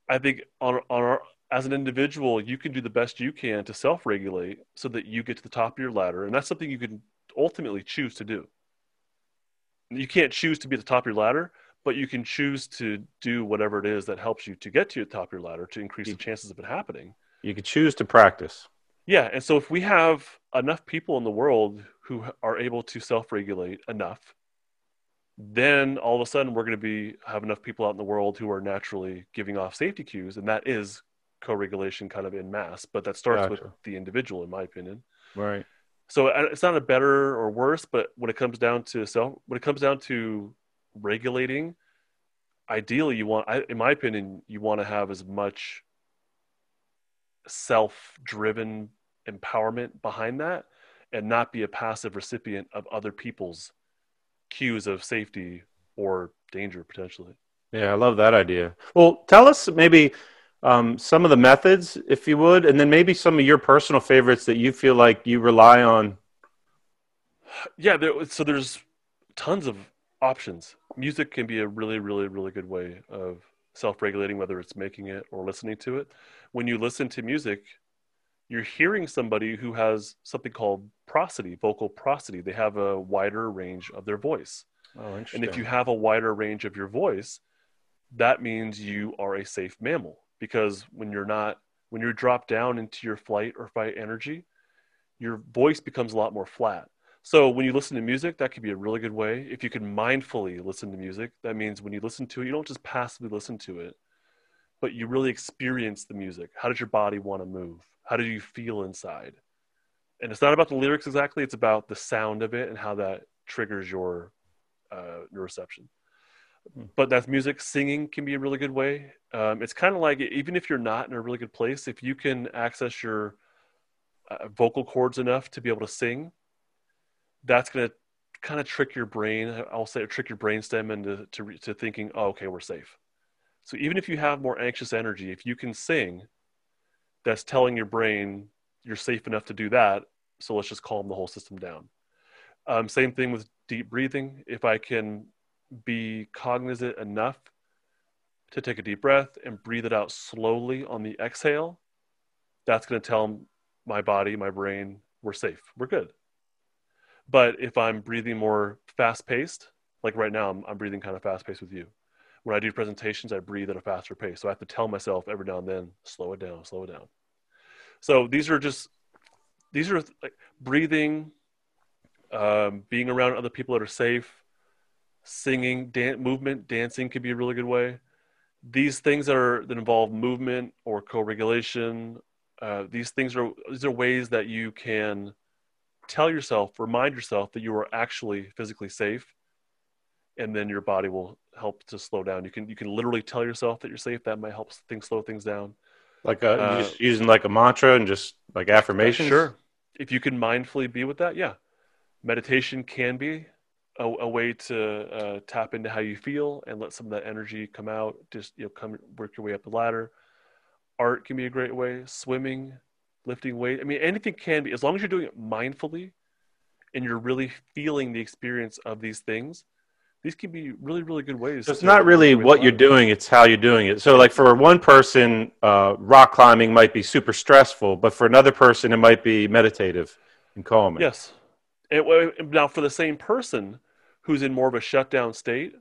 S2: I think on on our as an individual, you can do the best you can to self-regulate so that you get to the top of your ladder, and that's something you can ultimately choose to do. You can't choose to be at the top of your ladder, but you can choose to do whatever it is that helps you to get to the top of your ladder to increase the chances of it happening.
S1: You could choose to practice.
S2: Yeah, and so if we have enough people in the world who are able to self-regulate enough, then all of a sudden we're going to be have enough people out in the world who are naturally giving off safety cues, and that is co-regulation kind of in mass. But that starts with the individual, in my opinion.
S1: Right.
S2: So uh, it's not a better or worse, but when it comes down to self, when it comes down to regulating, ideally you want, I, in my opinion, you want to have as much self-driven empowerment behind that, and not be a passive recipient of other people's cues of safety or danger potentially.
S1: Yeah, I love that idea. Well, tell us maybe um, some of the methods, if you would, and then maybe some of your personal favorites that you feel like you rely on.
S2: yeah there, so there's tons of options. Music can be a really really really good way of self-regulating whether it's making it or listening to it. When you listen to music you're hearing somebody who has something called prosody vocal prosody. They have a wider range of their voice.
S1: Oh,
S2: and if you have a wider range of your voice that means you are a safe mammal because when you're not when you drop down into your flight or fight energy your voice becomes a lot more flat. So when you listen to music that could be a really good way. If you can mindfully listen to music that means when you listen to it you don't just passively listen to it but you really experience the music. How does your body want to move? How do you feel inside? And it's not about the lyrics exactly it's about the sound of it and how that triggers your uh, your reception. But that's music singing can be a really good way. Um, it's kind of like even if you're not in a really good place if you can access your uh, vocal cords enough to be able to sing that's going to kind of trick your brain i'll say trick your brain stem into to, to thinking oh, okay we're safe. So even if you have more anxious energy if you can sing that's telling your brain you're safe enough to do that so let's just calm the whole system down. Um, same thing with deep breathing. If i can be cognizant enough to take a deep breath and breathe it out slowly on the exhale that's going to tell my body my brain we're safe we're good. But if i'm breathing more fast paced like right now I'm, I'm breathing kind of fast paced with you. When i do presentations i breathe at a faster pace so i have to tell myself every now and then slow it down slow it down. So these are just these are like breathing um, being around other people that are safe singing dan- movement dancing could be a really good way these things that are that involve movement or co-regulation uh, these things are these are ways that you can tell yourself remind yourself that you are actually physically safe and then your body will help to slow down you can you can literally tell yourself that you're safe that might help things slow things down
S1: like a,
S2: uh,
S1: just using like a mantra and just like affirmations.
S2: Sure. If you can mindfully be with that, yeah. Meditation can be a, a way to uh, tap into how you feel and let some of that energy come out. Just you know, come work your way up the ladder. Art can be a great way. Swimming, lifting weight. I mean, anything can be as long as you're doing it mindfully, and you're really feeling the experience of these things. These can be really, really good ways.
S1: So it's not really
S2: your way up
S1: what you're doing; it's how you're doing it. So, like for one person, uh, rock climbing might be super stressful, but for another person, it might be meditative and calming.
S2: Yes. And, now, for the same person who's in more of a shutdown state,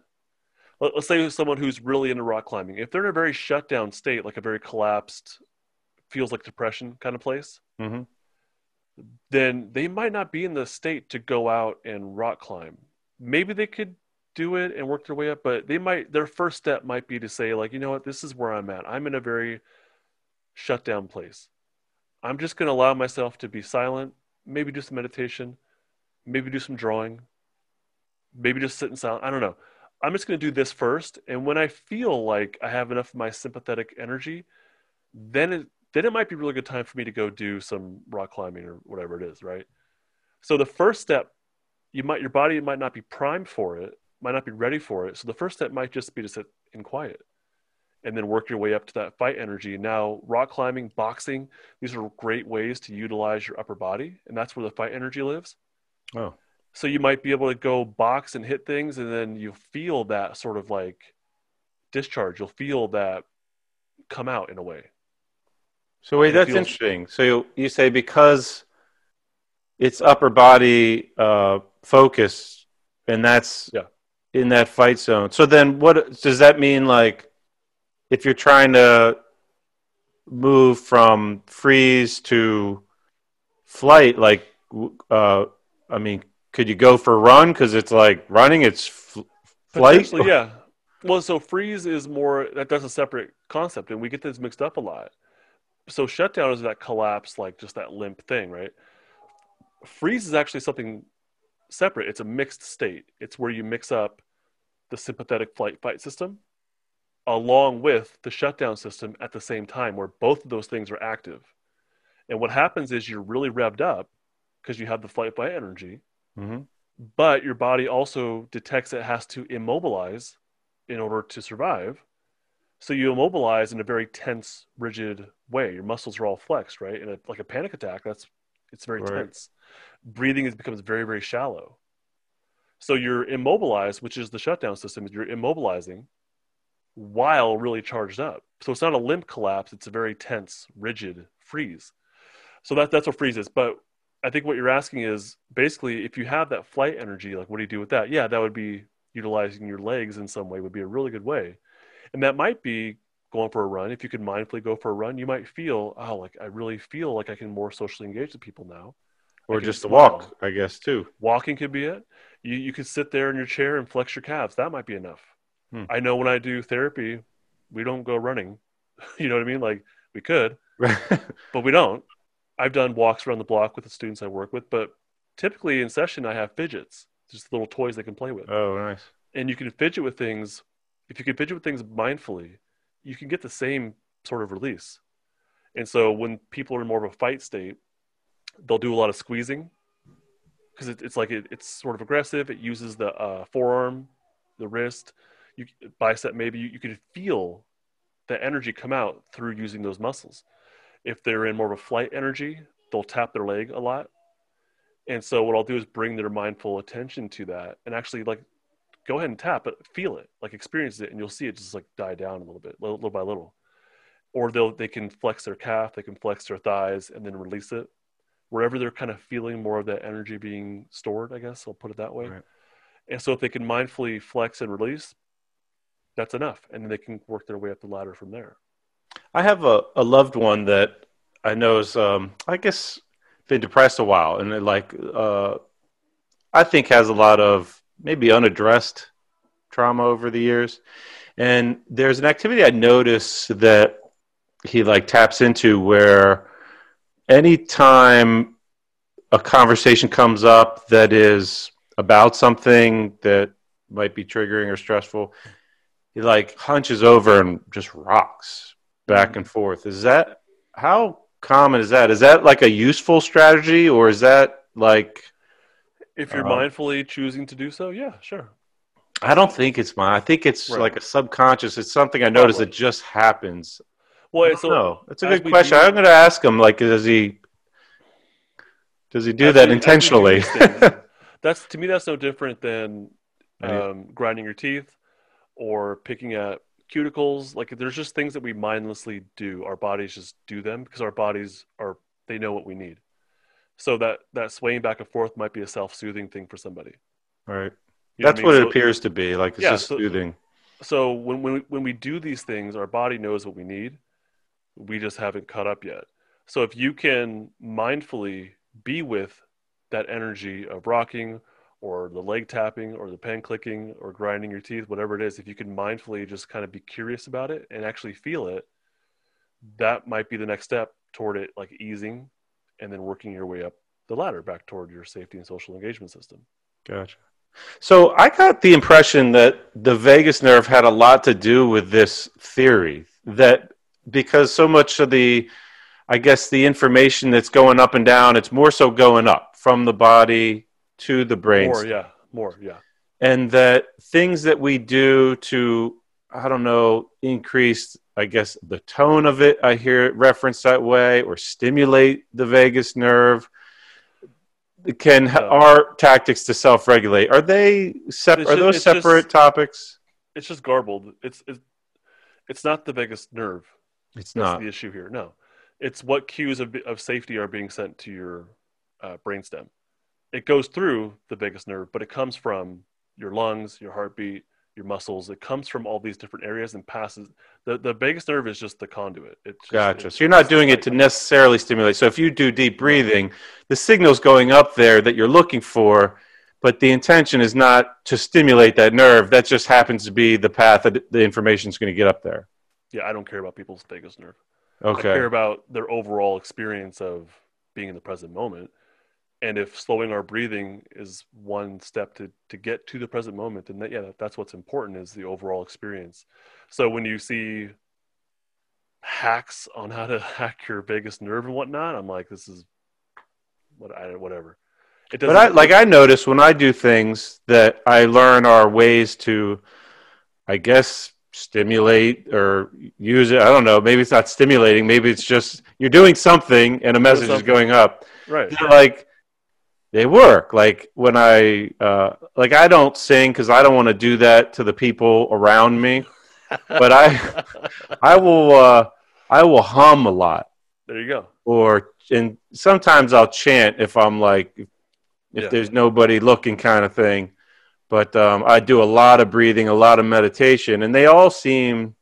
S2: let, us say someone who's really into rock climbing, if they're in a very shut down state, like a very collapsed, feels like depression kind of place,
S1: hmm
S2: then they might not be in the state to go out and rock climb. Maybe they could do it and work their way up, but they might, their first step might be to say, like, you know what, this is where I'm at. I'm in a very shut down place. I'm just going to allow myself to be silent, maybe do some meditation, maybe do some drawing, maybe just sit in silence. I don't know. I'm just going to do this first. And when I feel like I have enough of my sympathetic energy, then it, then it might be a really good time for me to go do some rock climbing or whatever it is, right? So the first step, you might your body might not be primed for it, might not be ready for it. So the first step might just be to sit in quiet and then work your way up to that fight energy. Now, rock climbing, boxing, these are great ways to utilize your upper body, and that's where the fight energy lives.
S1: Oh.
S2: So you might be able to go box and hit things, and then you feel that sort of like discharge. You'll feel that come out in a way.
S1: So wait, that's
S2: feels-
S1: interesting. So you, you say because it's upper body uh, focus, and that's
S2: Yeah.
S1: in that fight zone. So then, what does that mean? Like, if you're trying to move from freeze to flight, like, uh, I mean, could you go for a run? Because it's like running, it's fl- flight.
S2: Yeah. Well, so freeze is more that that's a separate concept, and we get this mixed up a lot. So shutdown is that collapse, like just that limp thing, right? Freeze is actually something separate. It's a mixed state. It's where you mix up the sympathetic flight fight system along with the shutdown system at the same time, where both of those things are active. And what happens is you're really revved up because you have the flight fight energy,
S1: hmm
S2: but your body also detects it has to immobilize in order to survive. So you immobilize in a very tense, rigid way. Your muscles are all flexed, right? In a, like a panic attack, that's it's very
S1: Right.
S2: tense. Breathing is, becomes very, very shallow. So you're immobilized, which is the shutdown system. You're immobilizing while really charged up. So it's not a limp collapse; it's a very tense, rigid freeze. So that that's what freeze is. But I think what you're asking is basically if you have that flight energy, like what do you do with that? Yeah, that would be utilizing your legs in some way would be a really good way. And that might be going for a run. If you could mindfully go for a run, you might feel, oh, like I really feel like I can more socially engage with people now.
S1: Or just
S2: smile.
S1: walk, I guess, too.
S2: Walking could be it. You you could sit there in your chair and flex your calves. That might be enough.
S1: Hmm.
S2: I know when I do therapy, we don't go running. you know what I mean? Like we could, but we don't. I've done walks around the block with the students I work with, but typically in session I have fidgets, just little toys they can play with.
S1: oh, nice.
S2: And you can fidget with things. If you can fidget with things mindfully, you can get the same sort of release. And so when people are in more of a fight state, they'll do a lot of squeezing because it, it's like it, it's sort of aggressive. It uses the uh, forearm, the wrist, you, bicep. Maybe you, you can feel the energy come out through using those muscles. If they're in more of a flight energy, they'll tap their leg a lot. And so what I'll do is bring their mindful attention to that and actually like go ahead and tap, but feel it, like experience it, and you'll see it just like die down a little bit, little, little by little. Or they'll they can flex their calf, they can flex their thighs, and then release it. Wherever they're kind of feeling more of that energy being stored, I guess I'll put it that way.
S1: Right.
S2: And so if they can mindfully flex and release, that's enough, and then they can work their way up the ladder from there.
S1: I have a, a loved one that I know is, um, I guess, been depressed a while, and like, uh, I think has a lot of maybe unaddressed trauma over the years. And there's an activity I notice that he like taps into where anytime a conversation comes up that is about something that might be triggering or stressful, he like hunches over and just rocks back and forth. Is that how common is that? Is that like a useful strategy or is that like
S2: If you're
S1: Uh-huh.
S2: mindfully choosing to do so, yeah, sure.
S1: I don't think it's mine. I think it's
S2: Right.
S1: like a subconscious. It's something I notice
S2: Probably.
S1: that just happens.
S2: Well,
S1: I
S2: so
S1: don't. That's a good question.
S2: do-
S1: I'm going to ask him. Like, does he does he do that
S2: we- as we do
S1: intentionally?
S2: that's to me that's no different than um, grinding your teeth or picking at cuticles like there's just things that we mindlessly do our bodies just do them because our bodies are they know what we need so that that swaying back and forth might be a self-soothing thing for somebody
S1: right.
S2: You know
S1: That's
S2: I mean?
S1: what it
S2: So-
S1: appears to be. Like it's
S2: Yeah,
S1: just
S2: so-
S1: soothing.
S2: so when when we, when we do these things our body knows what we need we just haven't caught up yet so if you can mindfully be with that energy of rocking or the leg tapping or the pen clicking or grinding your teeth whatever it is if you can mindfully just kind of be curious about it and actually feel it that might be the next step toward it like easing and then working your way up the ladder back toward your safety and social engagement system
S1: Gotcha. So I got the impression that the vagus nerve had a lot to do with this theory that because so much of the I guess the information that's going up and down, it's more so going up from the body to the brain.
S2: more yeah more yeah
S1: and that things that we do to I don't know, increase, I guess, the tone of it. I hear it referenced that way, or stimulate the vagus nerve. Can
S2: Yeah.
S1: our tactics to self-regulate are they sep-
S2: It's
S1: are those
S2: it's just-
S1: separate topics?
S2: It's just garbled. It's it's it's not the vagus nerve.
S1: It's
S2: That's
S1: not.
S2: the issue here. No, it's what cues of, of safety are being sent to your uh, brainstem. It goes through the vagus nerve, but it comes from your lungs, your heartbeat, your muscles. It comes from all these different areas and passes. The the vagus nerve is just the conduit. It's just,
S1: Gotcha.
S2: it's-
S1: So you're not doing it to necessarily stimulate. So if you do deep breathing, the signal's going up there that you're looking for, but the intention is not to stimulate that nerve. That just happens to be the path that the information is going to get up there.
S2: Yeah, I don't care about people's vagus nerve.
S1: Okay.
S2: I care about their overall experience of being in the present moment. And if slowing our breathing is one step to, to get to the present moment, then that, yeah, that, that's what's important is the overall experience. So when you see hacks on how to hack your vagus nerve and whatnot, I'm like, this is what I whatever. It
S1: But I like I notice when I do things that I learn are ways to, I guess, stimulate or use it. I don't know. Maybe it's not stimulating. Maybe it's just you're doing something and a message is going up.
S2: right.
S1: like they work like when i uh like i don't sing because i don't want to do that to the people around me but i i will uh i will hum a lot
S2: there you go.
S1: or and sometimes i'll chant if i'm like if
S2: Yeah.
S1: there's nobody looking kind of thing but um i do a lot of breathing a lot of meditation and they all seem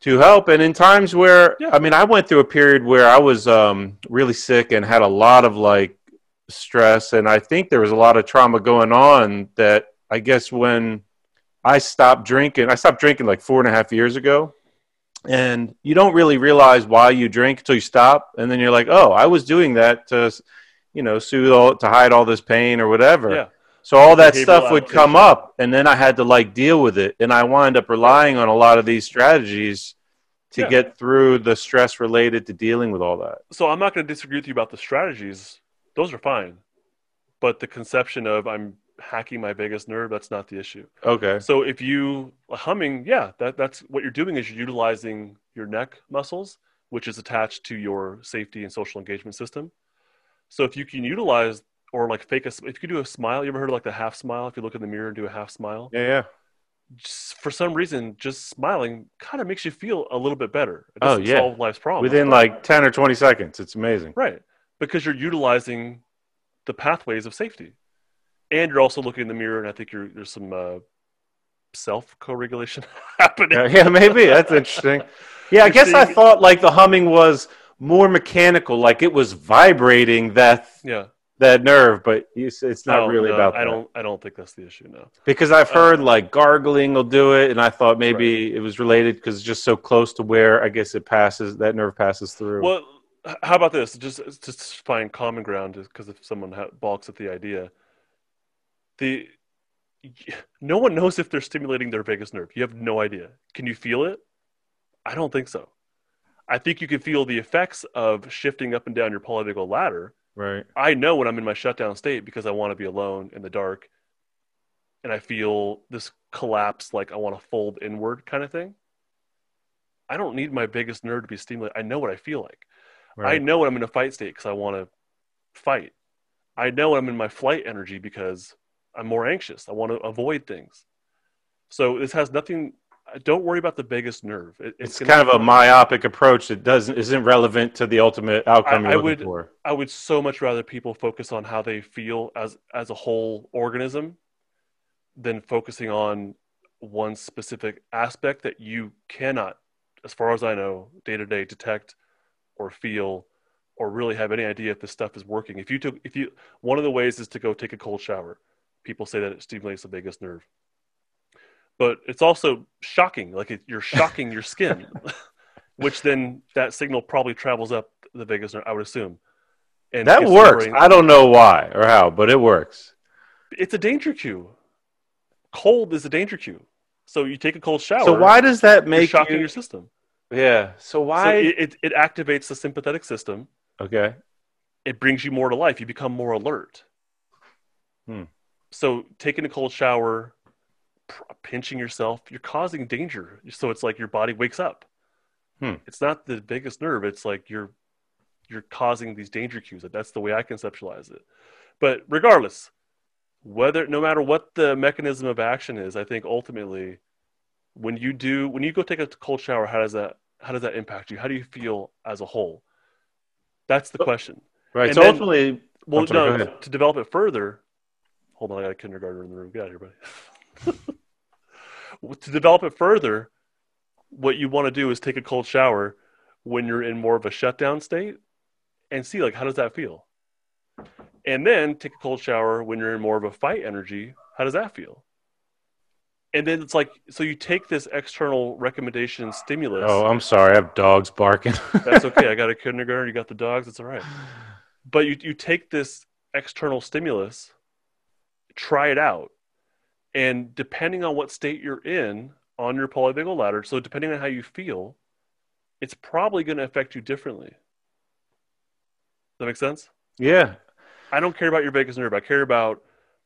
S1: to help and in times where
S2: Yeah.
S1: i mean i went through a period where i was um really sick and had a lot of like stress and i think there was a lot of trauma going on that i guess when i stopped drinking i stopped drinking like four and a half years ago and you don't really realize why you drink until you stop and then you're like oh i was doing that to you know soothe all to hide all this pain or whatever
S2: Yeah.
S1: so all that stuff would come up and then i had to like deal with it and i wind up relying on a lot of these strategies to
S2: Yeah.
S1: get through the stress related to dealing with all that
S2: so I'm not going to disagree with you about the strategies. Those are fine. But the conception of I'm hacking my vagus nerve, that's not the issue.
S1: okay
S2: So if you humming, yeah, that, that's what you're doing is you're utilizing your neck muscles, which is attached to your safety and social engagement system. So if you can utilize or like fake a, if you could do a smile, you ever heard of like the half smile? If you look in the mirror and do a half smile,
S1: yeah yeah
S2: just for some reason, just smiling kind of makes you feel a little bit better. It
S1: Oh, yeah.
S2: solve life's problems.
S1: within like 10 or 20 seconds it's amazing
S2: Right. Because you're utilizing the pathways of safety. And you're also looking in the mirror, and I think you're, there's some uh, self co regulation happening.
S1: yeah, yeah maybe that's interesting yeah i guess i thought like the humming was more mechanical like it was vibrating that
S2: Yeah.
S1: that nerve but you it's not
S2: No,
S1: really
S2: no,
S1: about
S2: I
S1: that
S2: don't. I don't think that's the issue. No.
S1: because i've
S2: Uh,
S1: heard like gargling will do it and i thought maybe it was related because it's just so close to where i guess it passes that nerve passes through
S2: Well, how about this? Just just find common ground, because if someone ha- balks at the idea, the no one knows if they're stimulating their vagus nerve. You have no idea. Can you feel it? I don't think so. I think you can feel the effects of shifting up and down your polyvagal ladder.
S1: right
S2: I know when I'm in my shutdown state because I want to be alone in the dark, and I feel this collapse, like I want to fold inward, kind of thing. I don't need my vagus nerve to be stimulated. I know what I feel like. I know when I'm in a fight state because I want to fight. I know when I'm in my flight energy because I'm more anxious. I want to avoid things. So this has nothing. Don't worry about the vagus nerve. It-
S1: it's
S2: gonna
S1: kind of a myopic approach that doesn't isn't relevant to the ultimate outcome
S2: I-
S1: you're
S2: I would-
S1: for
S2: I would so much rather people focus on how they feel as as a whole organism than focusing on one specific aspect that you cannot, as far as I know, day to day detect or feel or really have any idea if this stuff is working. If you took if you one of the ways is to go take a cold shower. People say that it stimulates the vagus nerve. But it's also shocking, like it, you're shocking your skin, which then that signal probably travels up the vagus nerve, I would assume. And
S1: that
S2: gets to the
S1: works
S2: brain.
S1: i don't know why or how but it works
S2: It's a danger cue. Cold is a danger cue. So you take a cold shower.
S1: so why does that make
S2: shocking
S1: you
S2: your system?
S1: Yeah so
S2: So
S1: why
S2: it, it, it activates the sympathetic system.
S1: okay
S2: It brings you more to life. You become more alert.
S1: Hmm.
S2: So taking a cold shower pr- pinching yourself, you're causing danger. So it's like your body wakes up.
S1: Hmm.
S2: It's not the vagus nerve. It's like you're you're causing these danger cues. That's the way I conceptualize it. But regardless, whether no matter what the mechanism of action is, I think ultimately when you do when you go take a cold shower, how does that how does that impact you? How do you feel as a whole? That's the oh, question.
S1: Right.
S2: And
S1: so
S2: then-
S1: ultimately,
S2: Well,
S1: sorry,
S2: no, to develop it further, hold on, I got a kindergartner in the room. Get out of here, buddy. to develop it further, what you want to do is take a cold shower when you're in more of a shutdown state and see like how does that feel? And then take a cold shower when you're in more of a fight energy. How does that feel? And then it's like so you take this external recommendation stimulus.
S1: oh, I'm sorry. I have dogs barking.
S2: That's okay. I got a kindergarten. You got the dogs. It's all right. But you you take this external stimulus, try it out, and depending on what state you're in on your polyvagal ladder, so depending on how you feel, it's probably going to affect you differently. Does that make sense?
S1: yeah.
S2: I don't care about your vagus nerve. I care about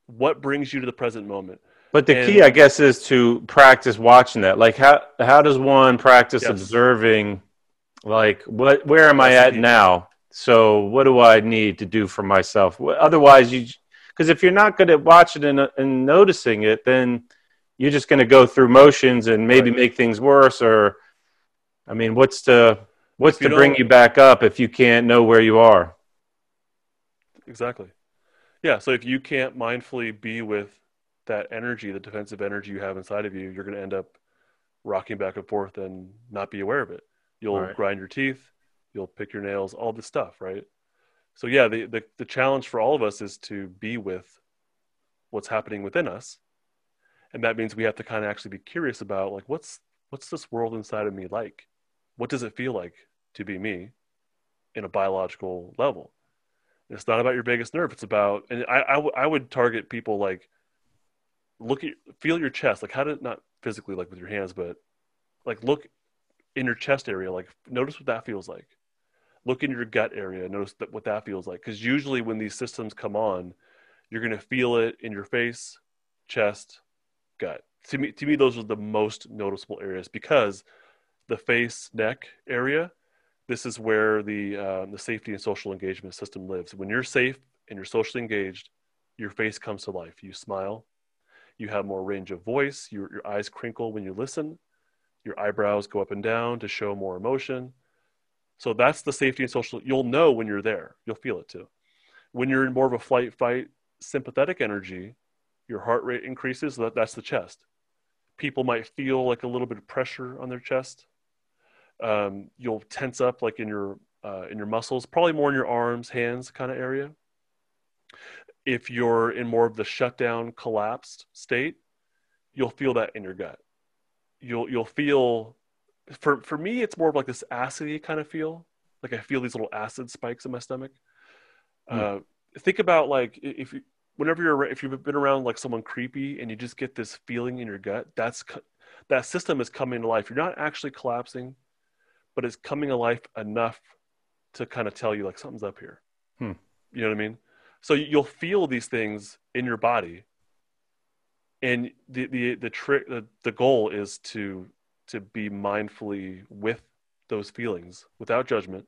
S2: what brings you to the present moment.
S1: But the
S2: And-
S1: key, I guess, is to practice watching that. Like, how how does one practice
S2: Yes.
S1: observing? Like, what where am I at now? So, what do I need to do for myself? Otherwise, you because if you're not good at watching and, and noticing it, then you're just going to go through motions and maybe
S2: Right.
S1: make things worse. Or, I mean, what's to what's to bring you back up if you can't know where you are?
S2: Exactly. Yeah. So if you can't mindfully be with that energy, the defensive energy you have inside of you, you're going to end up rocking back and forth and not be aware of it. You'll
S1: Right.
S2: grind your teeth, you'll pick your nails, all this stuff, right? So yeah, the, the the challenge for all of us is to be with what's happening within us. And that means we have to kind of actually be curious about like what's what's this world inside of me like? What does it feel like to be me in a biological level? It's not about your vagus nerve. It's about, and I, I, w- I would target people like, look at, feel your chest. Like, how did not physically, like with your hands, but like look in your chest area. Like, notice what that feels like. Look in your gut area. Notice that, what that feels like. Because usually when these systems come on, you're going to feel it in your face, chest, gut. To me, to me, those are the most noticeable areas because the face, neck area this is where the uh, the safety and social engagement system lives. When you're safe and you're socially engaged, your face comes to life. You smile, you have more range of voice. Your your eyes crinkle when you listen. Your eyebrows go up and down to show more emotion. So that's the safety and social. You'll know when you're there. You'll feel it too. When you're in more of a flight, fight, sympathetic energy, your heart rate increases. That, that's the chest. People might feel like a little bit of pressure on their chest um, you'll tense up like in your uh, in your muscles, probably more in your arms, hands kind of area. If you're in more of the shutdown, collapsed state, you'll feel that in your gut. You'll you'll feel for for me, it's more of like this acidity kind of feel. Like I feel these little acid spikes in my stomach.
S1: Hmm.
S2: Uh, think about like if you whenever you're if you've been around like someone creepy and you just get this feeling in your gut, that's that system is coming to life. You're not actually collapsing but it's coming to life enough to kind of tell you like something's up here.
S1: Hmm.
S2: You know what I mean? So you'll feel these things in your body, and the the the trick the, the goal is to to be mindfully with those feelings without judgment,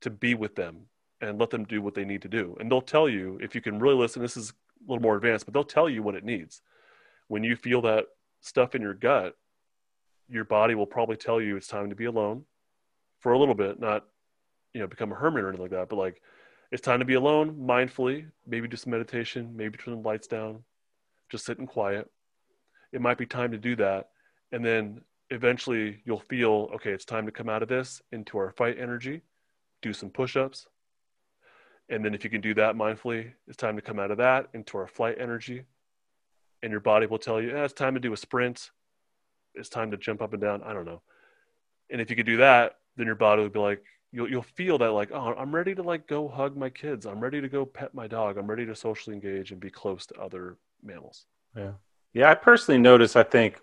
S2: to be with them and let them do what they need to do. And they'll tell you if you can really listen. This is a little more advanced, but they'll tell you what it needs. When you feel that stuff in your gut, your body will probably tell you it's time to be alone for a little bit, not you know become a hermit or anything like that, but like it's time to be alone mindfully, maybe do some meditation, maybe turn the lights down, just sit in quiet. It might be time to do that, and then eventually you'll feel okay. It's time to come out of this into our fight energy, do some push-ups, and then if you can do that mindfully, it's time to come out of that into our flight energy, and your body will tell you, it's time to do a sprint it's time to jump up and down. I don't know. And if you could do that, then your body would be like, you'll you'll feel that like, oh, I'm ready to like go hug my kids. I'm ready to go pet my dog. I'm ready to socially engage and be close to other mammals.
S1: Yeah. Yeah. I personally notice, I think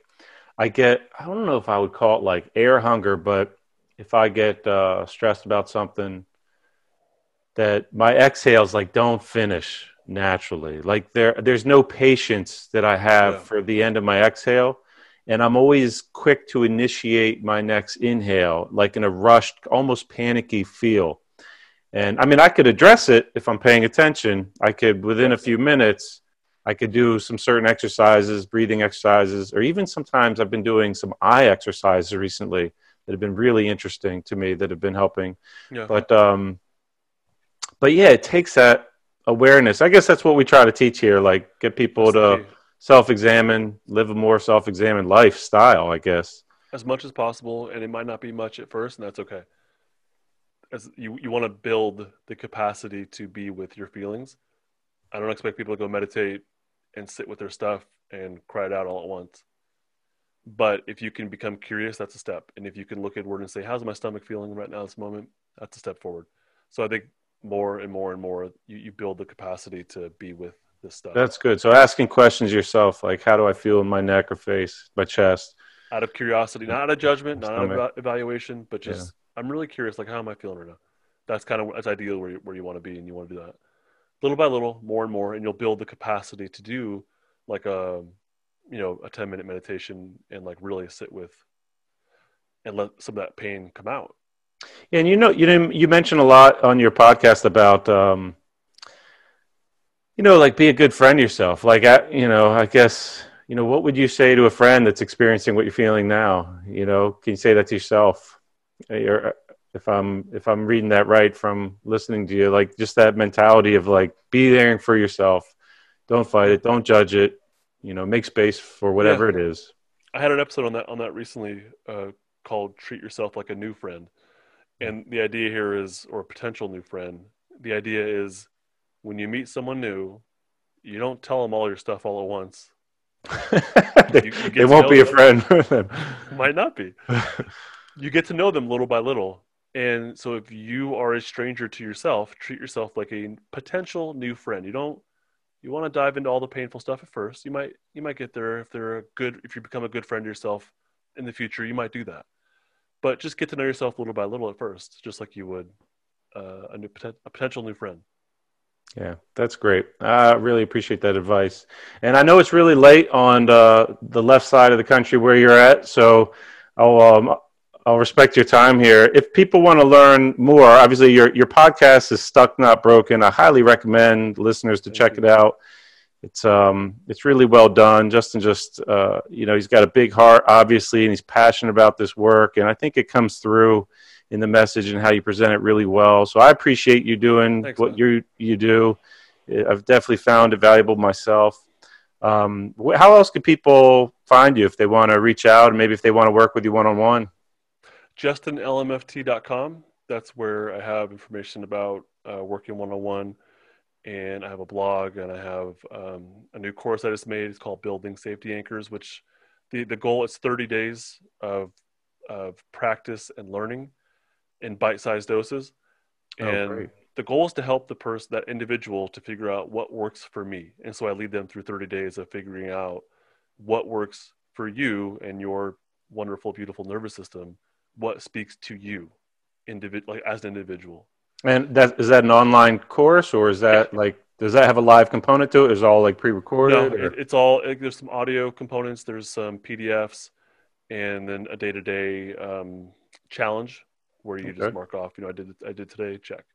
S1: I get, I don't know if I would call it like air hunger, but if I get uh, stressed about something, that my exhales like don't finish. naturally. Like there, there's no patience that I have
S2: Yeah.
S1: for the end of my exhale, and I'm always quick to initiate my next inhale, like in a rushed, almost panicky feel. And I mean, I could address it if I'm paying attention. I could within a few minutes. I could do some certain exercises, breathing exercises, or even sometimes I've been doing some eye exercises recently that have been really interesting to me that have been helping.
S2: Yeah.
S1: But um, but yeah, it takes that awareness. I guess that's what we try to teach here, like get people to. Self-examine, live a more self-examined lifestyle. I guess.
S2: as much as possible, and it might not be much at first, and that's okay. As you you want to build the capacity to be with your feelings. I don't expect people to go meditate and sit with their stuff and cry it out all at once. But if you can become curious, that's a step. And if you can look inward and say, "How's my stomach feeling right now, this moment?" That's a step forward. So I think more and more and more, you, you build the capacity to be with this stuff
S1: That's good. So asking questions yourself, like how do I feel in my neck or face, my chest?
S2: out of curiosity, not out of judgment, not out of evaluation, but just I'm really curious. Like, how am I feeling right now? That's kind of that's ideal where you, where you want to be, and you want to do that little by little, more and more, and you'll build the capacity to do like a you know a 10 minute meditation and like really sit with and let some of that pain come out.
S1: And you know, you know, you mentioned a lot on your podcast about, um, you know, like be a good friend yourself. Like, I, you know, I guess, you know, what would you say to a friend that's experiencing what you're feeling now? You know, can you say that to yourself? Uh, or uh, if I'm if I'm reading that right from listening to you, like just that mentality of like be there for yourself. Don't fight it. Don't judge it. You know, make space for whatever it is.
S2: I had an episode on that on that recently uh, called "Treat Yourself Like a New Friend," mm. and the idea here is, or a potential new friend. The idea is, when you meet someone new, you don't tell them all your stuff all at once.
S1: they,
S2: You- you
S1: they won't be a
S2: them.
S1: friend.
S2: Might not be. you get to know them little by little, and so if you are a stranger to yourself, treat yourself like a potential new friend. You don't. You want to dive into all the painful stuff at first. You might you might get there if they're a good if you become a good friend to yourself in the future. You might do that, but just get to know yourself little by little at first, just like you would uh, a new a potential new friend.
S1: Yeah, that's great. I really appreciate that advice. And I know it's really late on the, the left side of the country where you're at, so I'll um, I'll respect your time here. If people want to learn more, obviously your your podcast is Stuck Not Broken. I highly recommend listeners to
S2: Thank
S1: check
S2: you.
S1: it out. It's um it's really well done. Justin just uh you know he's got a big heart obviously, and he's passionate about this work, and I think it comes through in the message and how you present it really well. So I appreciate you doing
S2: Thanks,
S1: what
S2: man.
S1: you you do. I've definitely found it valuable myself. Um, how else could people find you if they want to reach out and maybe if they want to work with you one on one?
S2: justinlmft.com. That's where I have information about uh, working one on one. And I have a blog and I have um, a new course I just made. It's called Building Safety Anchors, which the, the goal is 30 days of, of practice and learning in bite sized doses.
S1: Oh,
S2: And
S1: great.
S2: the goal is to help the person, that individual, to figure out what works for me. And so I lead them through 30 days of figuring out what works for you and your wonderful, beautiful nervous system what speaks to you individ- like as an individual
S1: And that is that an online course or is that like does that have a live component to it? Is it all like pre-recorded? or-
S2: it, it's all it, there's some audio components there's some pdfs and then a day-to-day um, challenge where you
S1: Okay.
S2: just mark off you know i did i did today check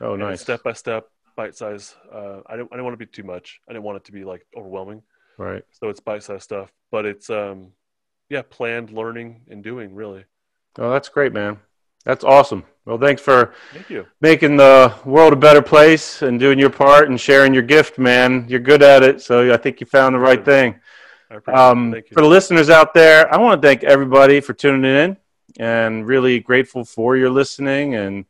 S1: oh,
S2: And
S1: nice.
S2: step by step bite size uh, i didn't, I didn't want to be too much i didn't want it to be like overwhelming
S1: Right.
S2: so it's bite size stuff but it's um yeah planned learning and doing really
S1: Oh, that's great, man. That's awesome. Well, thanks for
S2: thank you
S1: making the world a better place and doing your part and sharing your gift, man. You're good at it, so I think you found the right thing.
S2: i appreciate
S1: Um,
S2: it thank you
S1: for the listeners out there, I want to thank everybody for tuning in and really grateful for your listening. And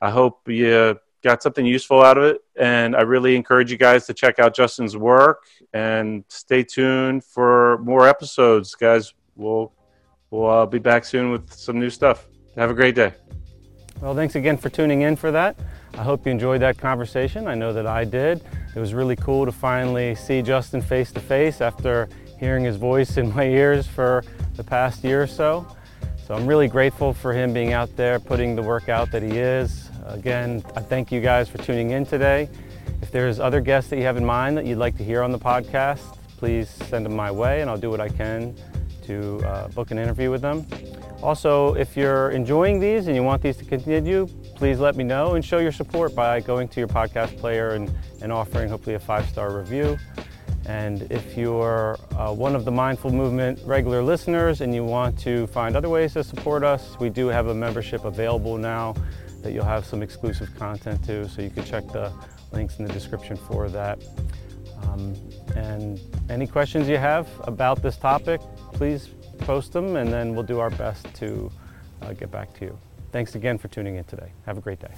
S1: I hope you got something useful out of it. And I really encourage you guys to check out Justin's work and stay tuned for more episodes, guys. We'll we'll uh, be back soon with some new stuff. Have a great day.
S3: Well, thanks again for tuning in for that. I hope you enjoyed that conversation. I know that I did. It was really cool to finally see Justin face to face after hearing his voice in my ears for the past year or so. So I'm really grateful for him being out there putting the work out that he is. Again, I thank you guys for tuning in today. If there's other guests that you have in mind that you'd like to hear on the podcast, please send them my way and I'll do what I can to uh, book an interview with them. Also, if you're enjoying these and you want these to continue, please let me know and show your support by going to your podcast player and, and offering hopefully a five-star review. And if you're uh, one of the Mindful Movement regular listeners and you want to find other ways to support us, we do have a membership available now that you'll have some exclusive content to, so you can check the links in the description for that. Um, and any questions you have about this topic, please post them and then we'll do our best to uh, get back to you. Thanks again for tuning in today. Have a great day.